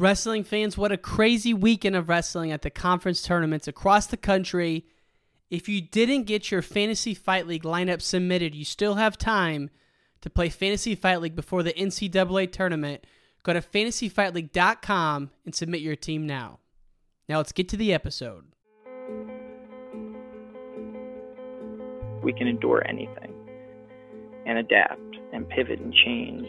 Wrestling fans, what a crazy weekend of wrestling at the conference tournaments across the country. If you didn't get your Fantasy Fight League lineup submitted, you still have time to play Fantasy Fight League before the NCAA tournament. Go to fantasyfightleague.com and submit your team now. Now let's get to the episode. We can endure anything and adapt and pivot and change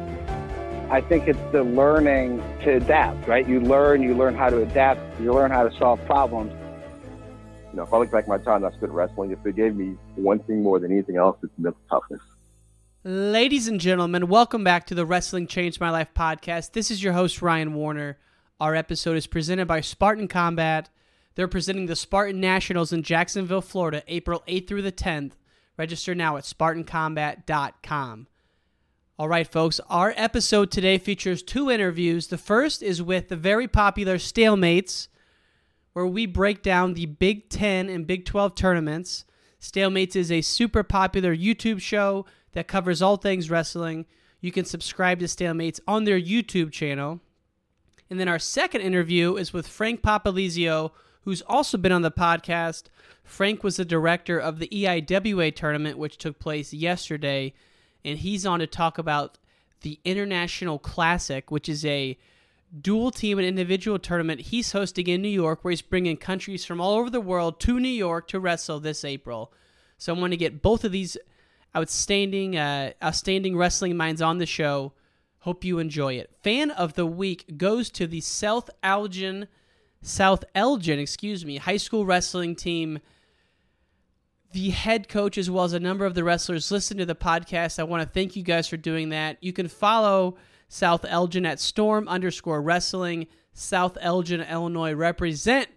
I think it's the learning to adapt, right? You learn, you learn how to adapt, you learn how to solve problems. You know, if I look back at my time I spent wrestling, if it gave me one thing more than anything else, it's mental toughness. Ladies and gentlemen, welcome back to the Wrestling Changed My Life podcast. This is your host, Ryan Warner. Our episode is presented by Spartan Combat. They're presenting the Spartan Nationals in Jacksonville, Florida, April 8th through the 10th. Register now at SpartanCombat.com. All right, folks, our episode today features two interviews. The first is with the very popular Stalemates, where we break down the Big 10 and Big 12 tournaments. Stalemates is a super popular YouTube show that covers all things wrestling. You can subscribe to Stalemates on their YouTube channel. And then our second interview is with Frank Popolizio, who's also been on the podcast. Frank was the director of the EIWA tournament, which took place yesterday and he's on to talk about the International Classic, which is a dual team and individual tournament he's hosting in New York, where he's bringing countries from all over the world to New York to wrestle this April. So I want to get both of these outstanding, uh, outstanding wrestling minds on the show. Hope you enjoy it. Fan of the week goes to the South Elgin, South Elgin, excuse me, high school wrestling team the head coach as well as a number of the wrestlers listen to the podcast. I want to thank you guys for doing that. You can follow South Elgin at storm underscore wrestling, South Elgin, Illinois represent.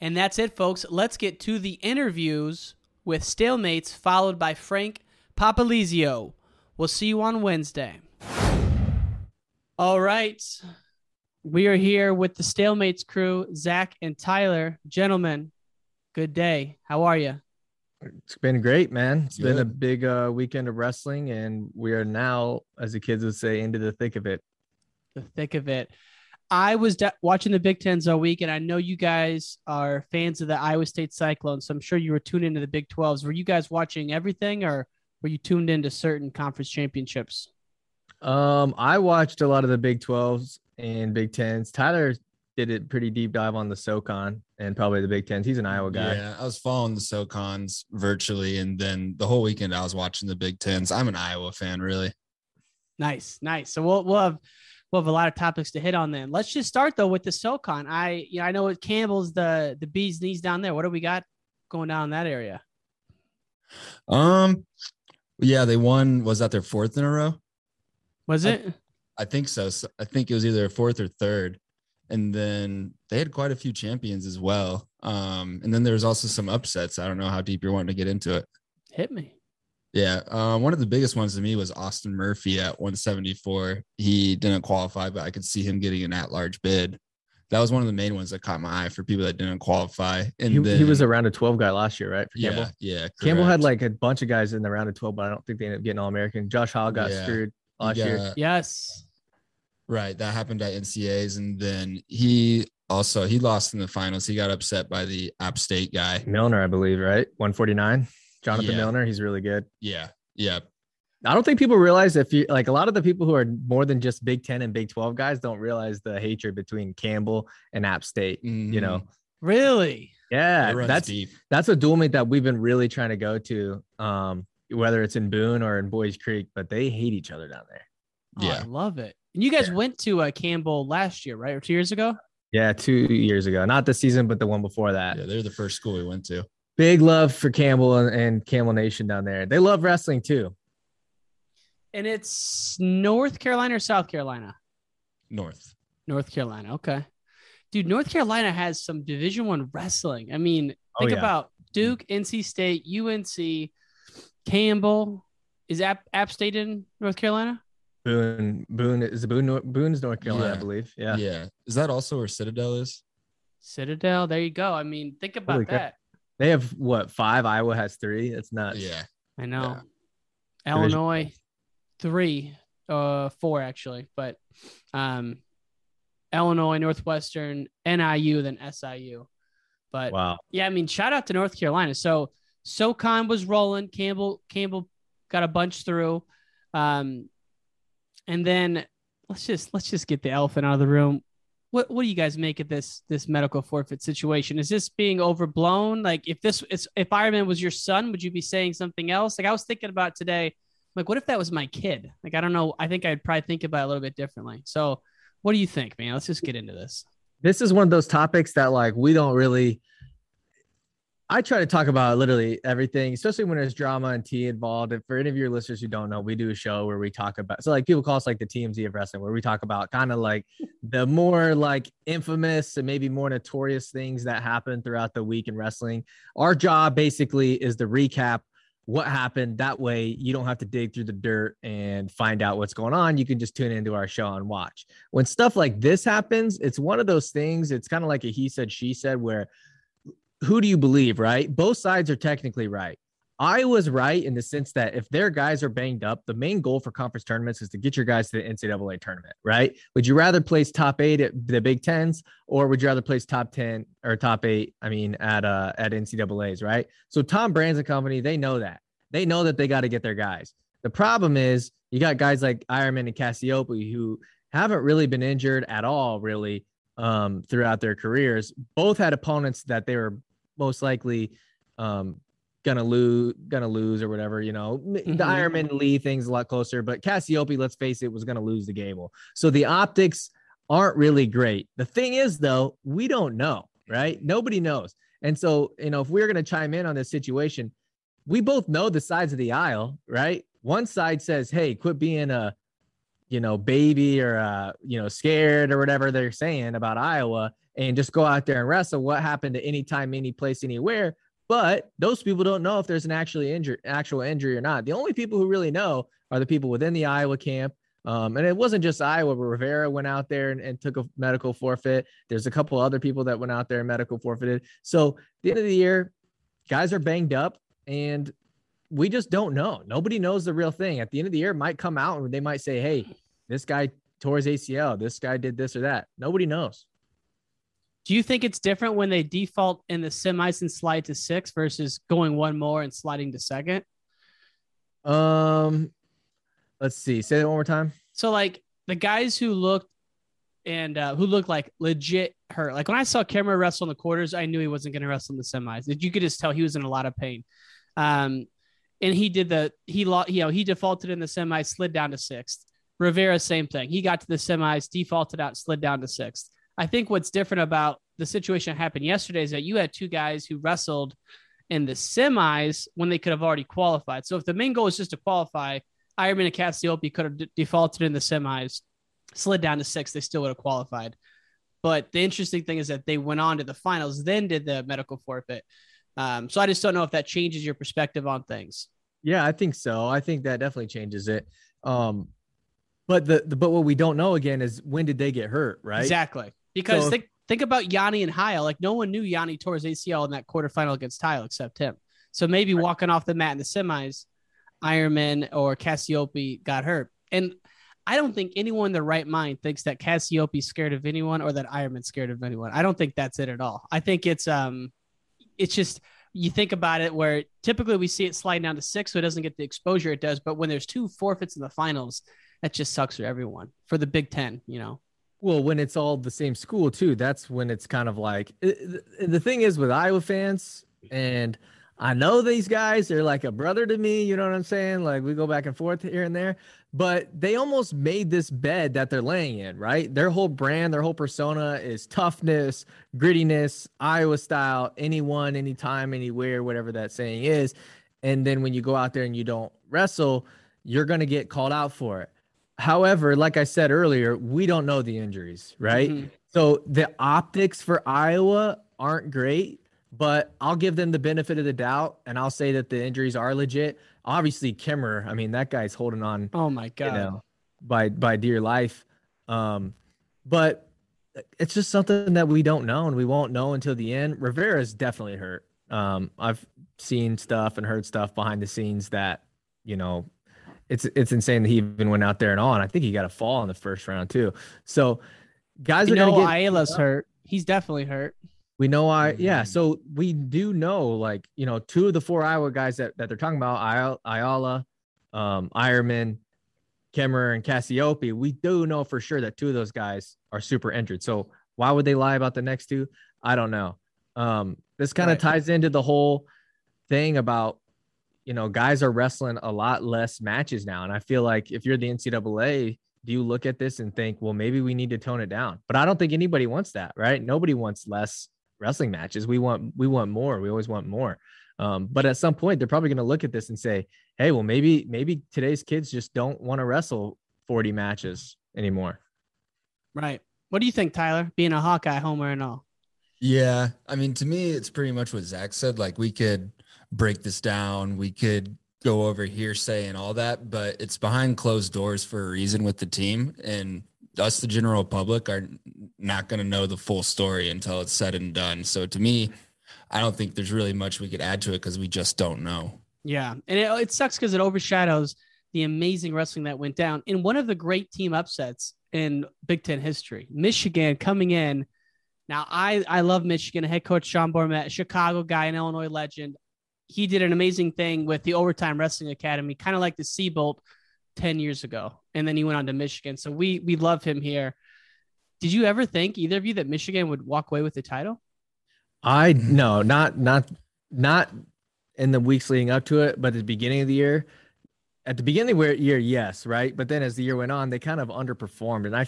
And that's it, folks. Let's get to the interviews with Stalemates, followed by Frank Popolizio. We'll see you on Wednesday. All right. We are here with the Stalemates crew, Zach and Tyler. Gentlemen, Good day. How are you? It's been great, man. It's Good. been a big uh, weekend of wrestling, and we are now, as the kids would say, into the thick of it. The thick of it. I was de- watching the Big Tens all week, and I know you guys are fans of the Iowa State Cyclones, so I'm sure you were tuned into the Big 12s. Were you guys watching everything, or were you tuned into certain conference championships? Um, I watched a lot of the Big 12s and Big Tens. Tyler did a pretty deep dive on the SoCon and probably the Big Tens. He's an Iowa guy. Yeah, I was following the SoCons virtually, and then the whole weekend I was watching the Big Tens. I'm an Iowa fan, really. Nice, nice. So we'll we'll have we'll have a lot of topics to hit on then. Let's just start though with the SoCon. I you know I know it Campbell's the the bees knees down there. What do we got going down in that area? Um, yeah, they won. Was that their fourth in a row? Was it? I, I think so. so. I think it was either fourth or third and then they had quite a few champions as well. Um, and then there was also some upsets. I don't know how deep you're wanting to get into it. Hit me. Yeah, um, one of the biggest ones to me was Austin Murphy at 174. He didn't qualify, but I could see him getting an at-large bid. That was one of the main ones that caught my eye for people that didn't qualify. And he, then, he was a round of 12 guy last year, right? yeah, Campbell? yeah. Correct. Campbell had like a bunch of guys in the round of 12, but I don't think they ended up getting all American. Josh Hall got yeah. screwed last got, year. Yes. Right. That happened at NCAs. And then he also he lost in the finals. He got upset by the App State guy. Millner, I believe, right? 149. Jonathan yeah. Millner. He's really good. Yeah. Yeah. I don't think people realize if you like a lot of the people who are more than just Big 10 and Big 12 guys don't realize the hatred between Campbell and App State, mm-hmm. you know. Really? Yeah, that's deep. that's a dual meet that we've been really trying to go to. Um, whether it's in Boone or in Boys Creek, but they hate each other down there. Oh, I love it. And you guys went to uh, Campbell last year, right, or two years ago? Yeah, two years ago, not the season, but the one before that. Yeah, they're the first school we went to. Big love for Campbell and, and Campbell Nation down there. They love wrestling too. And it's North Carolina or South Carolina? North. North Carolina. Okay. Dude, North Carolina has some Division One wrestling. I mean, Oh, think yeah. about Duke, NC State, UNC, Campbell. Is App, App State in North Carolina? Boone, Boone is it Boone, Nor- Boone's North Carolina, I believe. Yeah. Yeah. Is that also where Citadel is? Citadel. There you go. I mean, think about Holy that. crap. They have what five? Iowa has three. That's nuts. Yeah. I know. Division- Illinois, three, uh, four actually, but um, Illinois, Northwestern, NIU, then SIU. But Wow. yeah, I mean, shout out to North Carolina. So SoCon was rolling. Campbell Campbell got a bunch through, um, and then let's just let's just get the elephant out of the room. What what do you guys make of this this medical forfeit situation? Is this being overblown? Like if this is if Eierman was your son, would you be saying something else? Like I was thinking about today. Like what if that was my kid? Like I don't know. I think I'd probably think about it a little bit differently. So what do you think, man? Let's just get into this. this is one of those topics that like we don't really I try to talk about literally everything, especially when there's drama and tea involved. And for any of your listeners who don't know, we do a show where we talk about so like people call us like the TMZ of wrestling, where we talk about kind of like the more like infamous and maybe more notorious things that happen throughout the week in wrestling. Our job basically is to recap what happened. That way you don't have to dig through the dirt and find out what's going on. You can just tune into our show and watch. When stuff like this happens, it's one of those things. It's kind of like a he said, she said, where who do you believe, right? Both sides are technically right. I was right in the sense that if their guys are banged up, the main goal for conference tournaments is to get your guys to the NCAA tournament, right? Would you rather place top eight at the Big Tens, or would you rather place top ten or top eight? I mean, at uh at NCAA's, right? So Tom Brands and company, they know that. They know that they got to get their guys. The problem is you got guys like Eierman and Cassioppi who haven't really been injured at all, really, um, throughout their careers. Both had opponents that they were most likely um, gonna lose, gonna lose or whatever. You know, M- Mhm. the Eierman Lee thing's a lot closer, but Cassioppi, let's face it, was gonna lose the Gable. So the optics aren't really great. The thing is, though, we don't know, right? Nobody knows. And so, you know, if we're gonna chime in on this situation, we both know the sides of the aisle, right? One side says, "Hey, quit being a, you know, baby or uh, you know, scared or whatever they're saying about Iowa, and just go out there and wrestle. What happened to any time, any place, anywhere?" But those people don't know if there's an actually injury, actual injury or not. The only people who really know are the people within the Iowa camp. Um, and it wasn't just Iowa, Rivera went out there and, and took a medical forfeit. There's a couple other people that went out there and medical forfeited. So the end of the year, guys are banged up and we just don't know. Nobody knows the real thing. At the end of the year, might come out and they might say, Hey, this guy tore his ACL. This guy did this or that. Nobody knows. Do you think it's different when they default in the semis and slide to six versus going one more and sliding to second? Um, let's see. Say that one more time. So like the guys who looked and uh, who looked like legit hurt. Like when I saw Cameron wrestle in the quarters, I knew he wasn't going to wrestle in the semis. You could just tell he was in a lot of pain. Um, and he did the he lost. You know, he defaulted in the semis, slid down to sixth. Rivera, same thing. He got to the semis, defaulted out, slid down to sixth. I think what's different about the situation that happened yesterday is that you had two guys who wrestled in the semis when they could have already qualified. So if the main goal is just to qualify, Eierman and Cassioppi could have d- defaulted in the semis, slid down to six, they still would have qualified. But the interesting thing is that they went on to the finals, then did the medical forfeit. Um, so I just don't know if that changes your perspective on things. Yeah, I think so. I think that definitely changes it. Um, but the, the but what we don't know again is when did they get hurt, right? Exactly. Because So- think think about Yianni and Heil. Like no one knew Yianni tore his ACL in that quarterfinal against Heil except him. So maybe walking off the mat in the semis, Eierman or Cassioppi got hurt. And I don't think anyone in their right mind thinks that Cassioppi's scared of anyone or that Eierman's scared of anyone. I don't think that's it at all. I think it's um it's just you think about it where typically we see it slide down to six, so it doesn't get the exposure it does. But when there's two forfeits in the finals, that just sucks for everyone for the Big Ten, you know. Well, when it's all the same school too, that's when it's kind of like the thing is with Iowa fans, and I know these guys, they're like a brother to me, you know what I'm saying? Like we go back and forth here and there, but they almost made this bed that they're laying in, right? Their whole brand, their whole persona is toughness, grittiness, Iowa style, anyone, anytime, anywhere, whatever that saying is. And then when you go out there and you don't wrestle, you're going to get called out for it. However, like I said earlier, we don't know the injuries, right? Mm-hmm. So the optics for Iowa aren't great, but I'll give them the benefit of the doubt and I'll say that the injuries are legit. Obviously, Kemerer, I mean, that guy's holding on. Oh my god. You know, by by dear life. Um, but it's just something that we don't know and we won't know until the end. Rivera is definitely hurt. Um, I've seen stuff and heard stuff behind the scenes that, you know, it's it's insane that he even went out there and on. I think he got a fall in the first round too. So guys you are know gonna get Ayala's hurt. He's definitely hurt. We know I yeah. So we do know like you know two of the four Iowa guys that, that they're talking about Ayala, um, Eierman, Kemerer, and Cassioppi. We do know for sure that two of those guys are super injured. So why would they lie about the next two? I don't know. Um, this kind of right. ties into the whole thing about you know, guys are wrestling a lot less matches now. And I feel like if you're the NCAA, do you look at this and think, well, maybe we need to tone it down? But I don't think anybody wants that, right? Nobody wants less wrestling matches. We want we want more. We always want more. Um, but at some point, they're probably going to look at this and say, hey, well, maybe maybe today's kids just don't want to wrestle 40 matches anymore. Right. What do you think, Tyler? Being a Hawkeye homer and all. Yeah, I mean, to me, it's pretty much what Zach said. Like we could break this down. We could go over hearsay and all that, but it's behind closed doors for a reason with the team. And us, the general public, are not going to know the full story until it's said and done. So to me, I don't think there's really much we could add to it because we just don't know. Yeah. And it, it sucks because it overshadows the amazing wrestling that went down in one of the great team upsets in Big Ten history. Michigan coming in. Now, I, I love Michigan. Head coach Sean Bormet, Chicago guy, an Illinois legend he did an amazing thing with the Overtime Wrestling Academy, kind of like the Seabolt 10 years ago. And then he went on to Michigan. So we we love him here. Did you ever think either of you that Michigan would walk away with the title? I no, not not not in the weeks leading up to it, but at the beginning of the year. At the beginning of the year, yes, right. But then as the year went on, they kind of underperformed. And I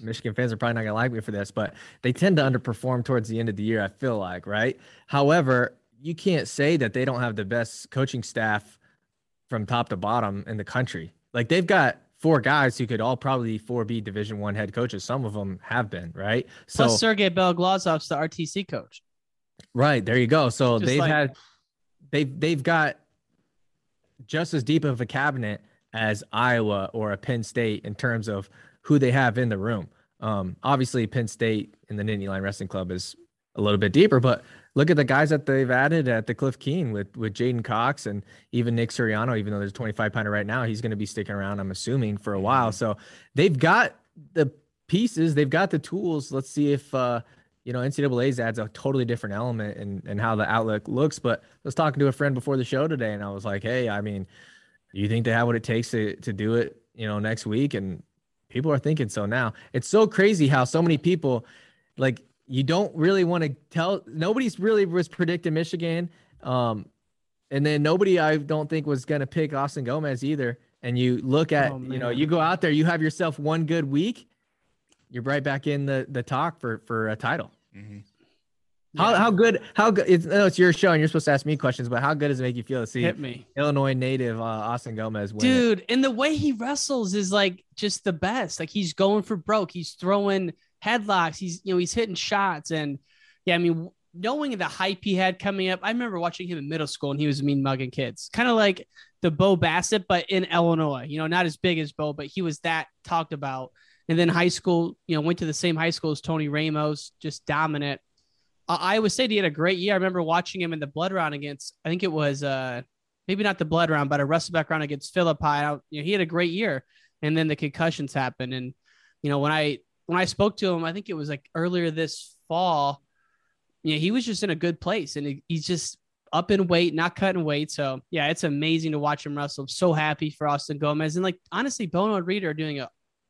Michigan fans are probably not gonna like me for this, but they tend to underperform towards the end of the year, I feel like, right? However, you can't say that they don't have the best coaching staff from top to bottom in the country. Like they've got four guys who could all probably four be Division One head coaches. Some of them have been right. So Plus Sergey Beloglazov's the RTC coach. Right there, you go. So just they've like, had they've they've got just as deep of a cabinet as Iowa or a Penn State in terms of who they have in the room. Um, obviously, Penn State and the Nittany Lion Wrestling Club is a little bit deeper, but look at the guys that they've added at the Cliff Keen with with J'den Cox and even Nick Suriano. Even though there's 25 pounder right now, he's going to be sticking around. I'm assuming for a while. So they've got the pieces, they've got the tools. Let's see if uh, you know NCAA's adds a totally different element and and how the outlook looks. But I was talking to a friend before the show today, and I was like, hey, I mean, do you think they have what it takes to to do it? You know, next week and people are thinking so now. It's so crazy how so many people like you don't really want to tell nobody's really was predicting Michigan. Um, and then nobody I don't think was gonna pick Austin Gomez either. And you look at, oh, you know, you go out there, you have yourself one good week, you're right back in the the talk for for a title. Mm-hmm. How yeah. how good how good it's, no, it's your show and you're supposed to ask me questions, but how good does it make you feel to see Hit me. Illinois native uh, Austin Gomez win? Dude, it? and the way he wrestles is like just the best. Like he's going for broke. He's throwing headlocks. He's you know he's hitting shots, and yeah, I mean knowing the hype he had coming up, I remember watching him in middle school, and he was mean mugging kids, kind of like the Bo Bassett, but in Illinois. You know, not as big as Bo, but he was that talked about. And then high school, you know, went to the same high school as Tony Ramos, just dominant. Uh, Iowa State, he had a great year. I remember watching him in the blood round against, I think it was uh maybe not the blood round, but a wrestleback round against Philippi. I, you know, he had a great year, and then the concussions happened, and you know when I when I spoke to him, I think it was like earlier this fall. Yeah, he was just in a good place, and he, he's just up in weight, not cutting weight. So yeah, it's amazing to watch him wrestle. I'm so happy for Austin Gomez, and like honestly, Bono and Reed are doing an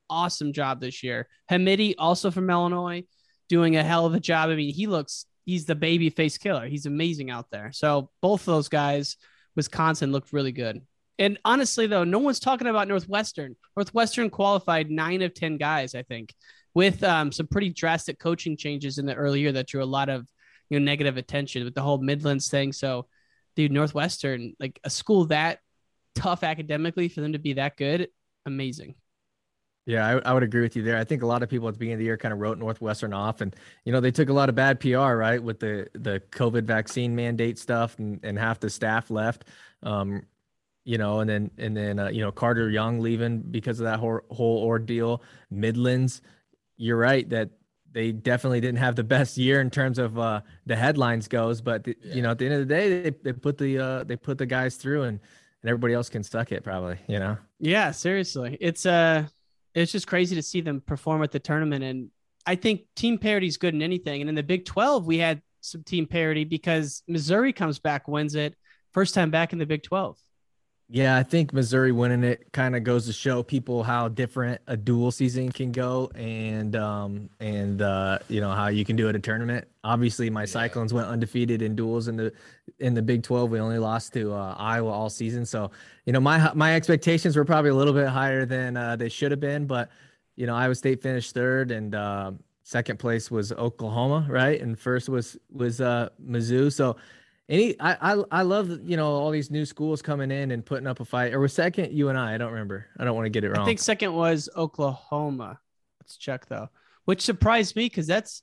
awesome job this year. Hamidi, also from Illinois, doing a hell of a job. I mean, he looks he's the baby face killer. He's amazing out there. So both of those guys, Wisconsin looked really good. And honestly, though, no one's talking about Northwestern. Northwestern qualified nine of ten guys, I think, with um, some pretty drastic coaching changes in the early year that drew a lot of you know negative attention with the whole Midlands thing. So, dude, Northwestern, like a school that tough academically for them to be that good, amazing. Yeah, I, I, would agree with you there. I think a lot of people at the beginning of the year kind of wrote Northwestern off, and you know they took a lot of bad PR, right, with the the COVID vaccine mandate stuff, and, and half the staff left, um, you know, and then and then uh, you know Carter Young leaving because of that whole whole ordeal. Midlands, you're right that they definitely didn't have the best year in terms of uh, the headlines goes, but the, yeah. you know at the end of the day they, they put the uh, they put the guys through and and everybody else can suck it probably, you know. Yeah, seriously, it's uh it's just crazy to see them perform at the tournament. And I think team parity is good in anything. And in the Big 12, we had some team parity because Missouri comes back, wins it, first time back in the Big 12. Yeah, I think Missouri winning it kind of goes to show people how different a dual season can go, and um, and uh, you know how you can do it a tournament. Obviously, my yeah. Cyclones went undefeated in duels in the in the Big Twelve. We only lost to uh, Iowa all season, so you know my my expectations were probably a little bit higher than uh, they should have been. But you know Iowa State finished third, and uh, second place was Oklahoma, right, and first was was uh, Mizzou. So any, I, I, I love you know all these new schools coming in and putting up a fight. Or was second you and I? I don't remember. I don't want to get it wrong. I think second was Oklahoma. Let's check though, which surprised me because that's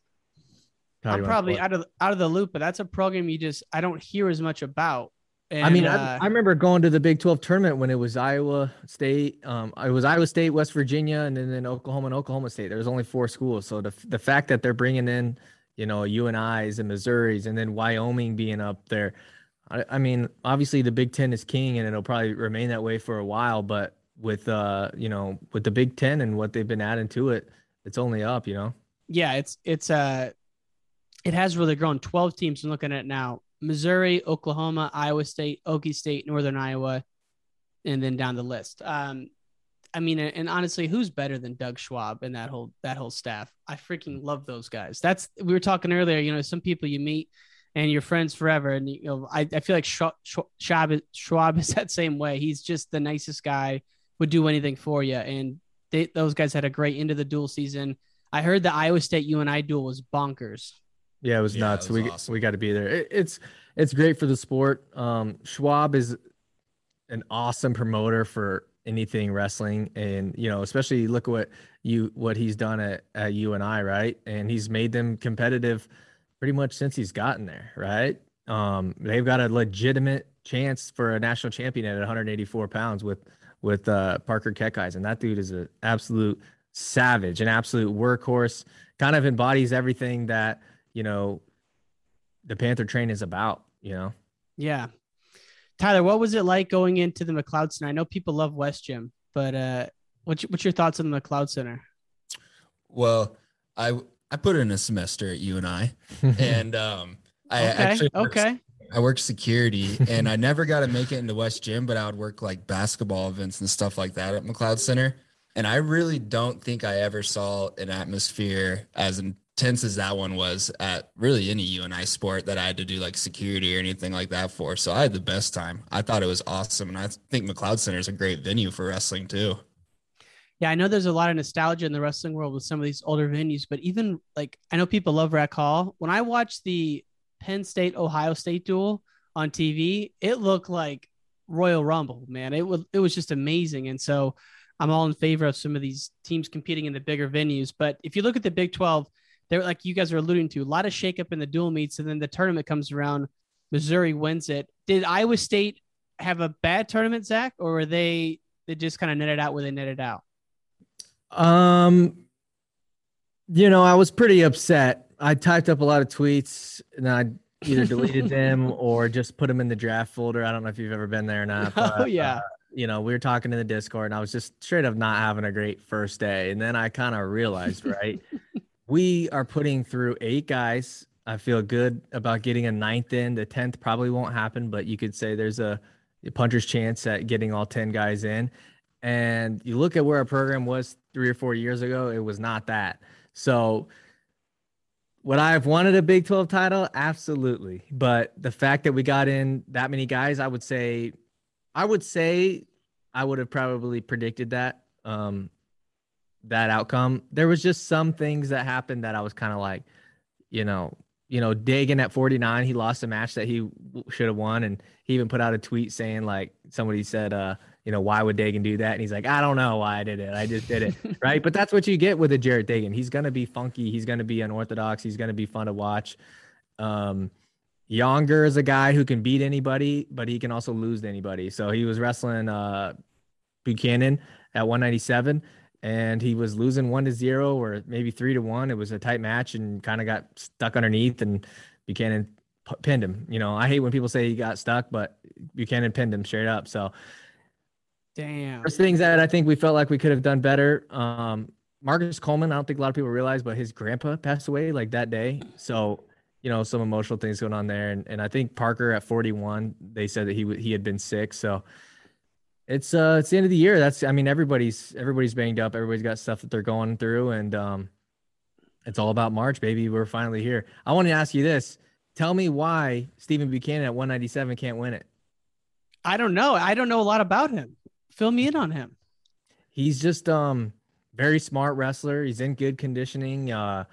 I'm probably out of out of the loop, but that's a program you just I don't hear as much about. And, I mean, uh, I, I, remember going to the Big 12 tournament when it was Iowa State, um, it was Iowa State, West Virginia, and then, then Oklahoma and Oklahoma State. There was only four schools, so the the fact that they're bringing in you know, UNI's and Missouri's, and then Wyoming being up there. I, I, mean, obviously the Big Ten is king, and it'll probably remain that way for a while. But with uh, you know, with the Big Ten and what they've been adding to it, it's only up. You know. Yeah, it's it's uh, it has really grown. Twelve teams. I'm looking at now: Missouri, Oklahoma, Iowa State, Okie State, Northern Iowa, and then down the list. Um, I mean, and honestly, who's better than Doug Schwab and that whole that whole staff? I freaking love those guys. That's we were talking earlier. You know, some people you meet and you're friends forever, and you know, I, I feel like Schwab, Schwab is that same way. He's just the nicest guy, would do anything for you, and they, those guys had a great end of the dual season. I heard the Iowa State UNI duel was bonkers. Yeah, it was yeah, nuts. It was we awesome. we got to be there. It, it's it's great for the sport. Um, Schwab is an awesome promoter for anything wrestling and you know especially look what you what he's done at, at UNI right? And he's made them competitive pretty much since he's gotten there right? Um they've got a legitimate chance for a national champion at 184 pounds with with uh parker and that dude is an absolute savage an absolute workhorse kind of embodies everything that you know the panther train is about you know? Yeah Tyler, what was it like going into the McLeod Center? I know people love West Gym, but uh, what's what's your thoughts on the McLeod Center? Well, I I put in a semester at UNI, and I. And um, I okay, actually worked, okay. I worked security, and I never got to make it into West Gym, but I would work like basketball events and stuff like that at McLeod Center. And I really don't think I ever saw an atmosphere as in, tense as that one was at really any UNI sport that I had to do like security or anything like that for. So I had the best time. I thought it was awesome. And I think McLeod Center is a great venue for wrestling too. Yeah, I know there's a lot of nostalgia in the wrestling world with some of these older venues, but even like I know people love Rec Hall. When I watched the Penn State Ohio State duel on TV, it looked like Royal Rumble, man. It was it was just amazing. And so I'm all in favor of some of these teams competing in the bigger venues. But if you look at the Big 12, they're like you guys are alluding to a lot of shakeup in the dual meets, and then the tournament comes around. Missouri wins it. Did Iowa State have a bad tournament, Zach, or were they they just kind of netted out where they netted out? Um, you know, I was pretty upset. I typed up a lot of tweets and I either deleted them or just put them in the draft folder. I don't know if you've ever been there or not. But, oh yeah. Uh, you know, we were talking in the Discord and I was just straight up not having a great first day. And then I kind of realized, right, we are putting through eight guys. I feel good about getting a ninth in. The tenth probably won't happen, but you could say there's a, puncher's chance at getting all ten guys in. And you look at where our program was three or four years ago, it was not that. So would I have wanted a Big 12 title? Absolutely. But the fact that we got in that many guys, I would say, I would say I would have probably predicted that, um, that outcome. There was just some things that happened that I was kind of like, you know, you know, Degen at 49, he lost a match that he should have won. And he even put out a tweet saying, like, somebody said, uh, you know, why would Degen do that? And he's like, I don't know why I did it. I just did it. right. But that's what you get with a Jarrett Degen. He's going to be funky. He's going to be unorthodox. He's going to be fun to watch. Um, Yonger is a guy who can beat anybody, but he can also lose to anybody. So he was wrestling uh, Buchanan at 197 and he was losing one to zero or maybe three to one. It was a tight match and kind of got stuck underneath and Buchanan p- pinned him. You know, I hate when people say he got stuck, but Buchanan pinned him straight up. So Damn. there's things that I think we felt like we could have done better. Um, Marcus Coleman, I don't think a lot of people realize, but his grandpa passed away like that day. So, you know, some emotional things going on there. And, and I think Parker at 41, they said that he w- he had been sick. So it's uh it's the end of the year. That's I mean everybody's everybody's banged up. Everybody's got stuff that they're going through, and um, it's all about March, baby. We're finally here. I want to ask you this: Tell me why Stephen Buchanan at 197 can't win it. I don't know. I don't know a lot about him. Fill me in on him. He's just um very smart wrestler. He's in good conditioning. Uh,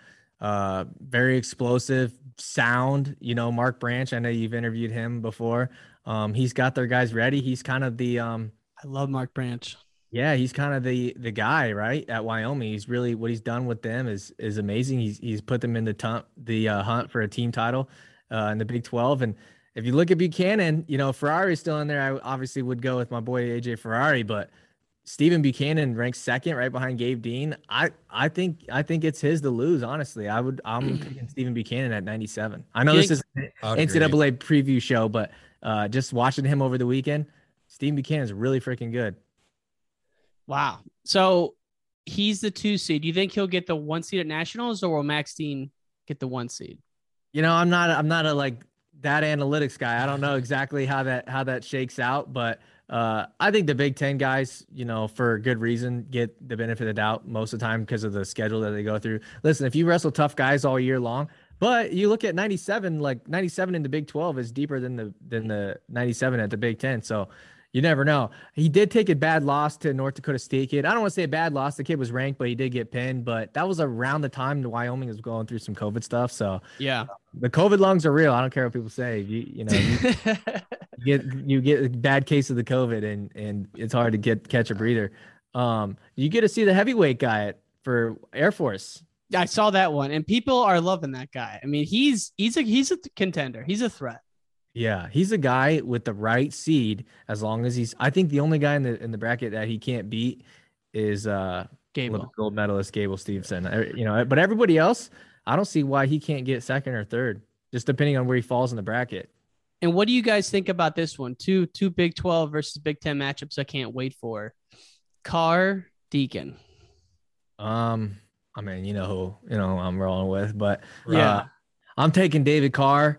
uh, very explosive, sound. You know, Mark Branch. I know you've interviewed him before. Um, he's got their guys ready. He's kind of the um. I love Mark Branch. Yeah, he's kind of the the guy, right? At Wyoming, he's really what he's done with them is is amazing. He's he's put them in the t- the uh, hunt for a team title uh, in the Big Twelve, and if you look at Buchanan, you know Ferrari's still in there. I obviously would go with my boy AJ Ferrari, but Stephen Buchanan ranks second, right behind Gabe Dean. I I think I think it's his to lose. Honestly, I would I'm picking Stephen Buchanan at 97. I know this is an I would agree. NCAA preview show, but uh, just watching him over the weekend, Buchanan is really freaking good. Wow. So he's the two seed. Do you think he'll get the one seed at nationals, or will Max Dean get the one seed? You know, I'm not I'm not a like that analytics guy. I don't know exactly how that how that shakes out, but uh, I think the Big Ten guys, you know, for good reason, get the benefit of the doubt most of the time because of the schedule that they go through. Listen, if you wrestle tough guys all year long, but you look at 97, like 97 in the Big 12 is deeper than the than the 97 at the Big 10. So you never know. He did take a bad loss to North Dakota State kid. I don't want to say a bad loss. The kid was ranked, but he did get pinned. But that was around the time the Wyoming was going through some COVID stuff. So Yeah. the COVID lungs are real. I don't care what people say. You you know you, you get you get a bad case of the COVID and and it's hard to get catch a breather. Um, you get to see the heavyweight guy for Air Force. I saw that one, and people are loving that guy. I mean, he's he's a he's a contender. He's a threat. Yeah, he's a guy with the right seed. As long as he's, I think the only guy in the in the bracket that he can't beat is uh Gable. Gold medalist Gable Steveson. Uh, You know, but everybody else, I don't see why he can't get second or third, just depending on where he falls in the bracket. And what do you guys think about this one? Two two Big Twelve versus Big Ten matchups. I can't wait for. Carr Deakin. Um, I mean, you know who you know I'm rolling with, but Yeah. uh, I'm taking David Carr.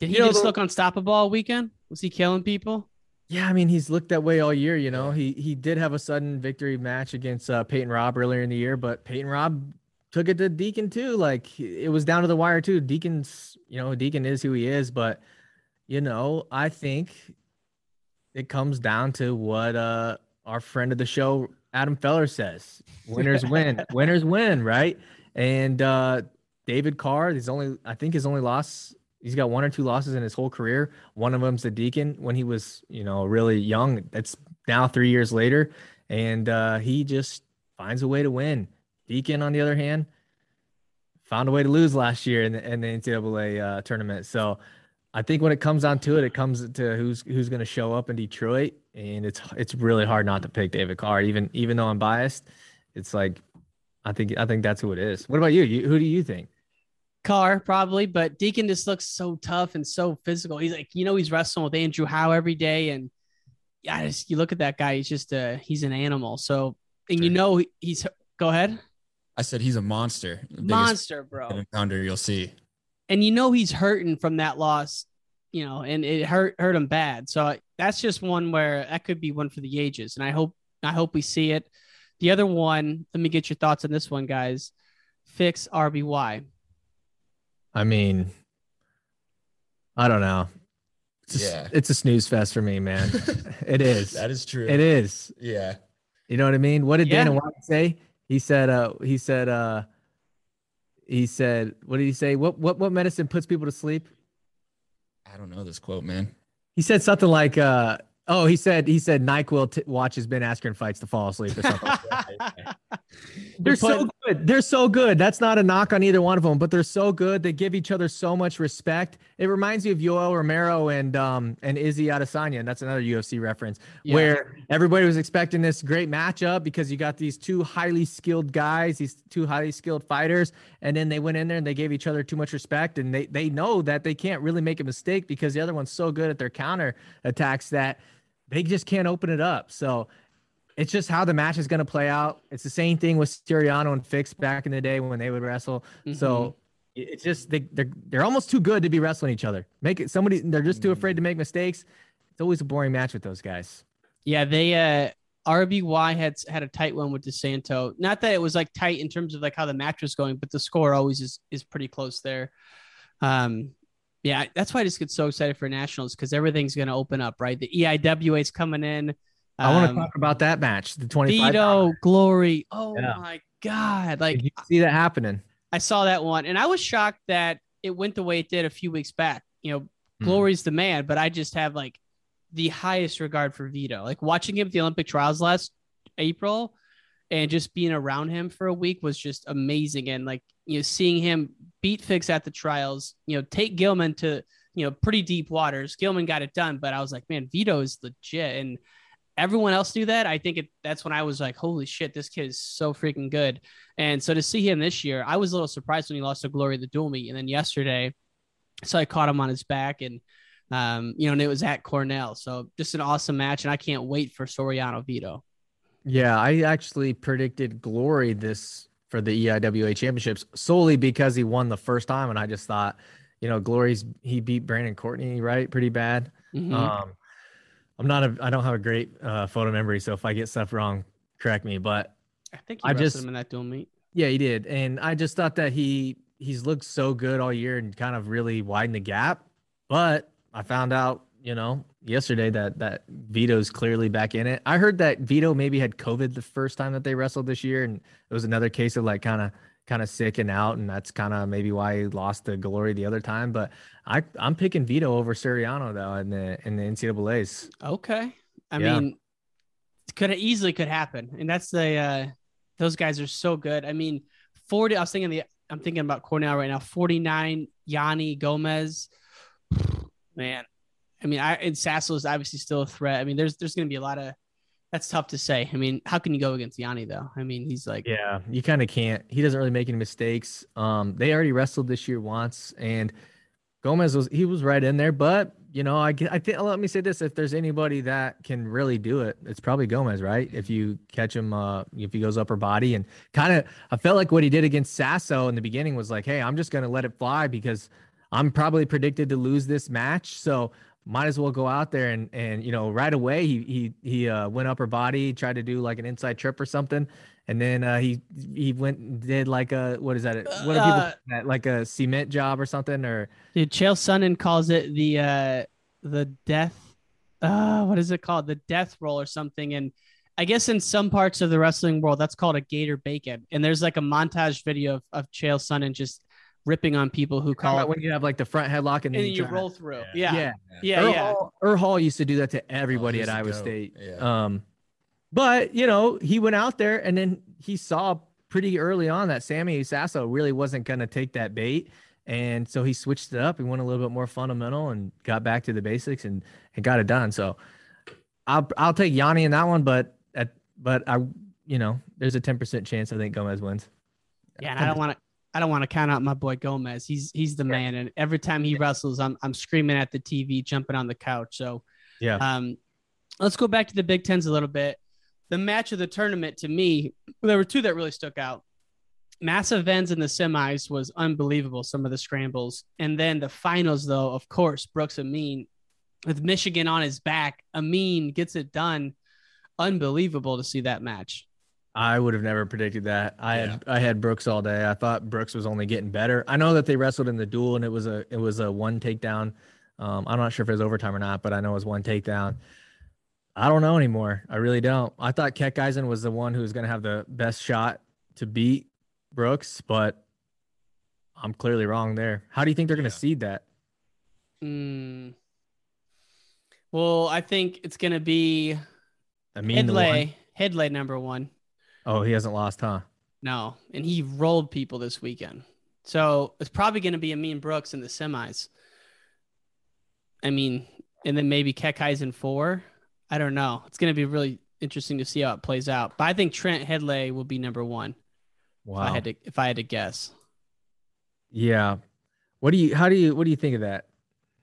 Did he You know, just the- look unstoppable all weekend? Was he killing people? Yeah, I mean, he's looked that way all year. You know, he he did have a sudden victory match against uh, Peyton Robb earlier in the year, but Peyton Robb took it to Deakin too. Like it was down to the wire too. Deakin's, you know, Deakin is who he is, but you know, I think it comes down to what uh our friend of the show, Adam Feller says: winners win, winners win, right? And uh David Carr, he's only, I think his only loss He's got one or two losses in his whole career. One of them's the Deakin when he was, you know, really young. That's now three years later, and uh, he just finds a way to win. Deakin, on the other hand, found a way to lose last year in the, in the NCAA uh, tournament. So I think when it comes down to it, it comes to who's who's going to show up in Detroit, and it's it's really hard not to pick David Carr. Even even though I'm biased, it's like I think I think that's who it is. What about you? you who do you think? Carr probably, but Deakin just looks so tough and so physical. He's like, you know, he's wrestling with Andrew Howe every day, and yeah, just, you look at that guy. He's just uh he's an animal. So, and you know, he's go ahead, I said he's a monster. Monster, bro. Encounter you'll see. and you know he's hurting from that loss, you know, and it hurt hurt him bad. So that's just one where that could be one for the ages, and I hope I hope we see it. The other one, let me get your thoughts on this one, guys. Fix RBY. I mean, I don't know. It's a, Yeah. it's a snooze fest for me, man. it is. That is true. It is. Yeah. You know what I mean? What did Yeah. Dana White say? He said, uh, he said, uh, he said, what did he say? What, what, what medicine puts people to sleep? I don't know this quote, man. He said something like, uh, oh, he said, he said NyQuil t- watches Ben Askren fights to fall asleep or something. they're so good. They're so good. That's not a knock on either one of them, but they're so good. They give each other so much respect. It reminds me of Yoel Romero and um and Izzy Adesanya, and that's another UFC reference Yeah. where everybody was expecting this great matchup because you got these two highly skilled guys, these two highly skilled fighters, and then they went in there and they gave each other too much respect, and they they know that they can't really make a mistake because the other one's so good at their counter attacks that they just can't open it up. So it's just how the match is going to play out. It's the same thing with Suriano and Fix back in the day when they would wrestle. So it's just they they're they're almost too good to be wrestling each other. Make it somebody they're just too afraid to make mistakes. It's always a boring match with those guys. Yeah, they uh RBY had had a tight one with DeSanto. Not that it was like tight in terms of like how the match was going, but the score always is is pretty close there. Um yeah, that's why I just get so excited for nationals because everything's gonna open up, right? The EIWA is coming in. I want to Um, talk about that match, the 25. Vito, Glory. Oh Yeah. my god. Like Did you see that happening? I saw that one and I was shocked that it went the way it did a few weeks back. You know, Hmm. Glory's the man, but I just have like the highest regard for Vito. Like watching him at the Olympic trials last April and just being around him for a week was just amazing. And like, you know, seeing him beat Fix at the trials, you know, take Gilman to, you know, pretty deep waters. Gilman got it done, but I was like, man, Vito is legit. And everyone else do that. I think it, that's when I was like, holy shit, this kid is so freaking good. And so to see him this year, I was a little surprised when he lost to Glory the dual meet. And then yesterday, so I caught him on his back and, um, you know, and it was at Cornell. So just an awesome match. And I can't wait for Suriano Vito. Yeah, I actually predicted Glory this for the EIWA championships solely because he won the first time, and I just thought, you know, Glory's he beat Brandon Courtney right pretty bad. Mhm. Um, I'm not a I don't have a great uh, photo memory, so if I get stuff wrong, correct me. But I think I just- him in that dual meet. yeah, he did, and I just thought that he he's looked so good all year and kind of really widened the gap. But I found out, you know, yesterday that that Vito's clearly back in it. I heard that Vito maybe had COVID the first time that they wrestled this year, and it was another case of like kind of kind of sick and out, and that's kind of maybe why he lost the Glory the other time. But I I'm picking Vito over Suriano though in the in the NCAA's. Okay. I Yeah. mean, could easily could happen. And that's the uh those guys are so good. I mean, 40 I was thinking the I'm thinking about Cornell right now. 49 Yianni Gomez. Man. I mean, I and Sasso is obviously still a threat. I mean, there's there's gonna be a lot of that's tough to say. I mean, how can you go against Yianni though? I mean, he's like Yeah, you kind of can't. He doesn't really make any mistakes. Um, they already wrestled this year once, and Gomez was he was right in there. But you know, I I think let me say this: if there's anybody that can really do it, it's probably Gomez, right? If you catch him, uh, if he goes upper body and kind of, I felt like what he did against Sasso in the beginning was like, hey, I'm just gonna let it fly because I'm probably predicted to lose this match, so might as well go out there and and you know right away he he he uh, went upper body, tried to do like an inside trip or something, and then uh, he he went and did like a what is that? What are people Uh, that like a cement job or something or Dude, Chael Sonnen calls it the uh the death uh what is it called? The death roll or something. And I guess in some parts of the wrestling world that's called a gator bacon. And there's like a montage video of, of Chael Sonnen just ripping on people who call about it when you have like the front headlock and and then then you try- roll through. Yeah. yeah Yeah. Earl Yeah. Hall, Earl Hall used to do that to everybody he's at Iowa goat. State. Yeah. Um, but you know, he went out there and then he saw pretty early on that Sammy Sasso really wasn't going to take that bait, and so he switched it up He went a little bit more fundamental and got back to the basics and and got it done. So I'll I'll take Yianni in that one, but at but I you know there's a ten percent chance I think Gomez wins. Yeah, and I don't want to. I don't want to count out my boy Gomez. He's he's the man, and every time he wrestles, I'm I'm screaming at the TV, jumping on the couch. So, Yeah. um, let's go back to the Big Tens a little bit. The match of the tournament to me, there were two that really stuck out. Massive ends in the semis was unbelievable. Some of the scrambles, and then the finals, though, of course, Brooks Amine with Michigan on his back. Amine gets it done. Unbelievable to see that match. I would have never predicted that. I had I had Brooks all day. I thought Brooks was only getting better. I know that they wrestled in the duel and it was a it was a one takedown. Um, I'm not sure if it was overtime or not, but I know it was one takedown. I don't know anymore. I really don't. I thought Keckeisen was the one who was going to have the best shot to beat Brooks, but I'm clearly wrong there. How do you think they're going to seed that? Mm. Well, I think it's going to be Amine the Hidlay. one? Headley number one. Oh, he hasn't lost, huh? No, and he rolled people this weekend. So it's probably going to be Amine Brooks in the semis. I mean, and then maybe Keckeisen four. I don't know. It's going to be really interesting to see how it plays out. But I think Trent Hidlay will be number one. If I Wow. had to, if I had to guess. Yeah. What do you? How do you? What do you think of that?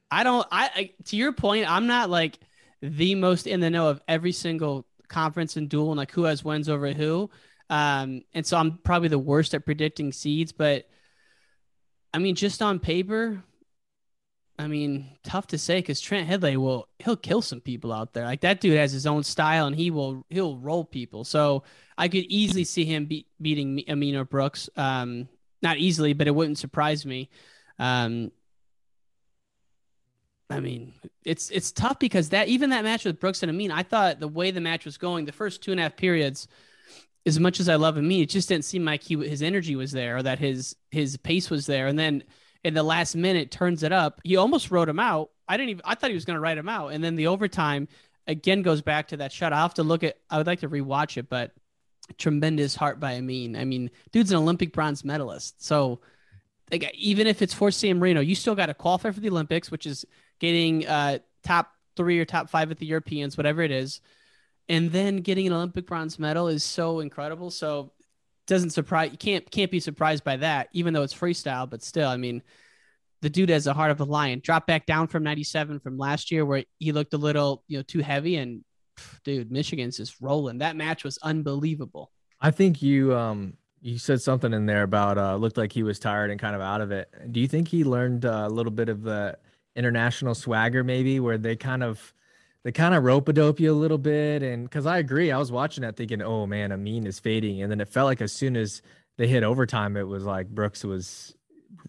I don't. I, I to your point, I'm not like the most in the know of every single conference and duel and like who has wins over who. Um, and so I'm probably the worst at predicting seeds. But I mean, just on paper, I mean, tough to say because Trent Hidlay will he'll kill some people out there. Like that dude has his own style and he will he'll roll people. So I could easily see him beat, beating Me- Amine Brooks. Um, not easily, but it wouldn't surprise me. Um, I mean, it's it's tough because that even that match with Brooks and Amine, I thought the way the match was going, the first two and a half periods, as much as I love Amine, it just didn't seem like he his energy was there or that his his pace was there. And then in the last minute, turns it up. He almost wrote him out. I didn't even. I thought he was going to write him out. And then the overtime again goes back to that shot. I have to look at. I would like to rewatch it, but tremendous heart by Amine. I mean, dude's an Olympic bronze medalist. So like, even if it's for San Marino, you still got to qualify for the Olympics, which is getting uh, top three or top five at the Europeans, whatever it is. And then getting an Olympic bronze medal is so incredible. So doesn't surprise you can't can't be surprised by that, even though it's freestyle, but still, I mean, the dude has the heart of a lion. Drop back down from 97 from last year where he looked a little, you know, too heavy and pff, dude, Michigan's just rolling. That match was unbelievable. I think you um you said something in there about uh looked like he was tired and kind of out of it. Do you think he learned uh, a little bit of the international swagger maybe where they kind of they kind of rope a dope you a little bit and because I agree I was watching that thinking oh man Amine is fading and then it felt like as soon as they hit overtime it was like Brooks was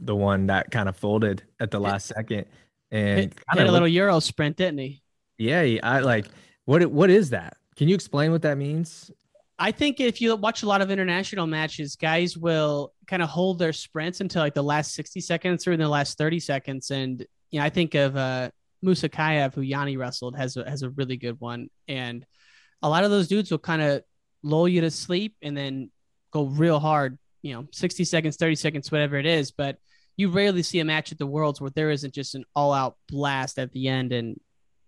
the one that kind of folded at the last second and Hit, kinda hit a little looked- Euro sprint, didn't he? yeah I like what what is that can you explain what that means I think if you watch a lot of international matches, guys will kind of hold their sprints until like the last 60 seconds or in the last 30 seconds. And, you know, I think of uh, Musa Kayev, who Yianni wrestled, has a, has a really good one. And a lot of those dudes will kind of lull you to sleep and then go real hard, you know, 60 seconds, 30 seconds, whatever it is. But you rarely see a match at the Worlds where there isn't just an all out blast at the end. And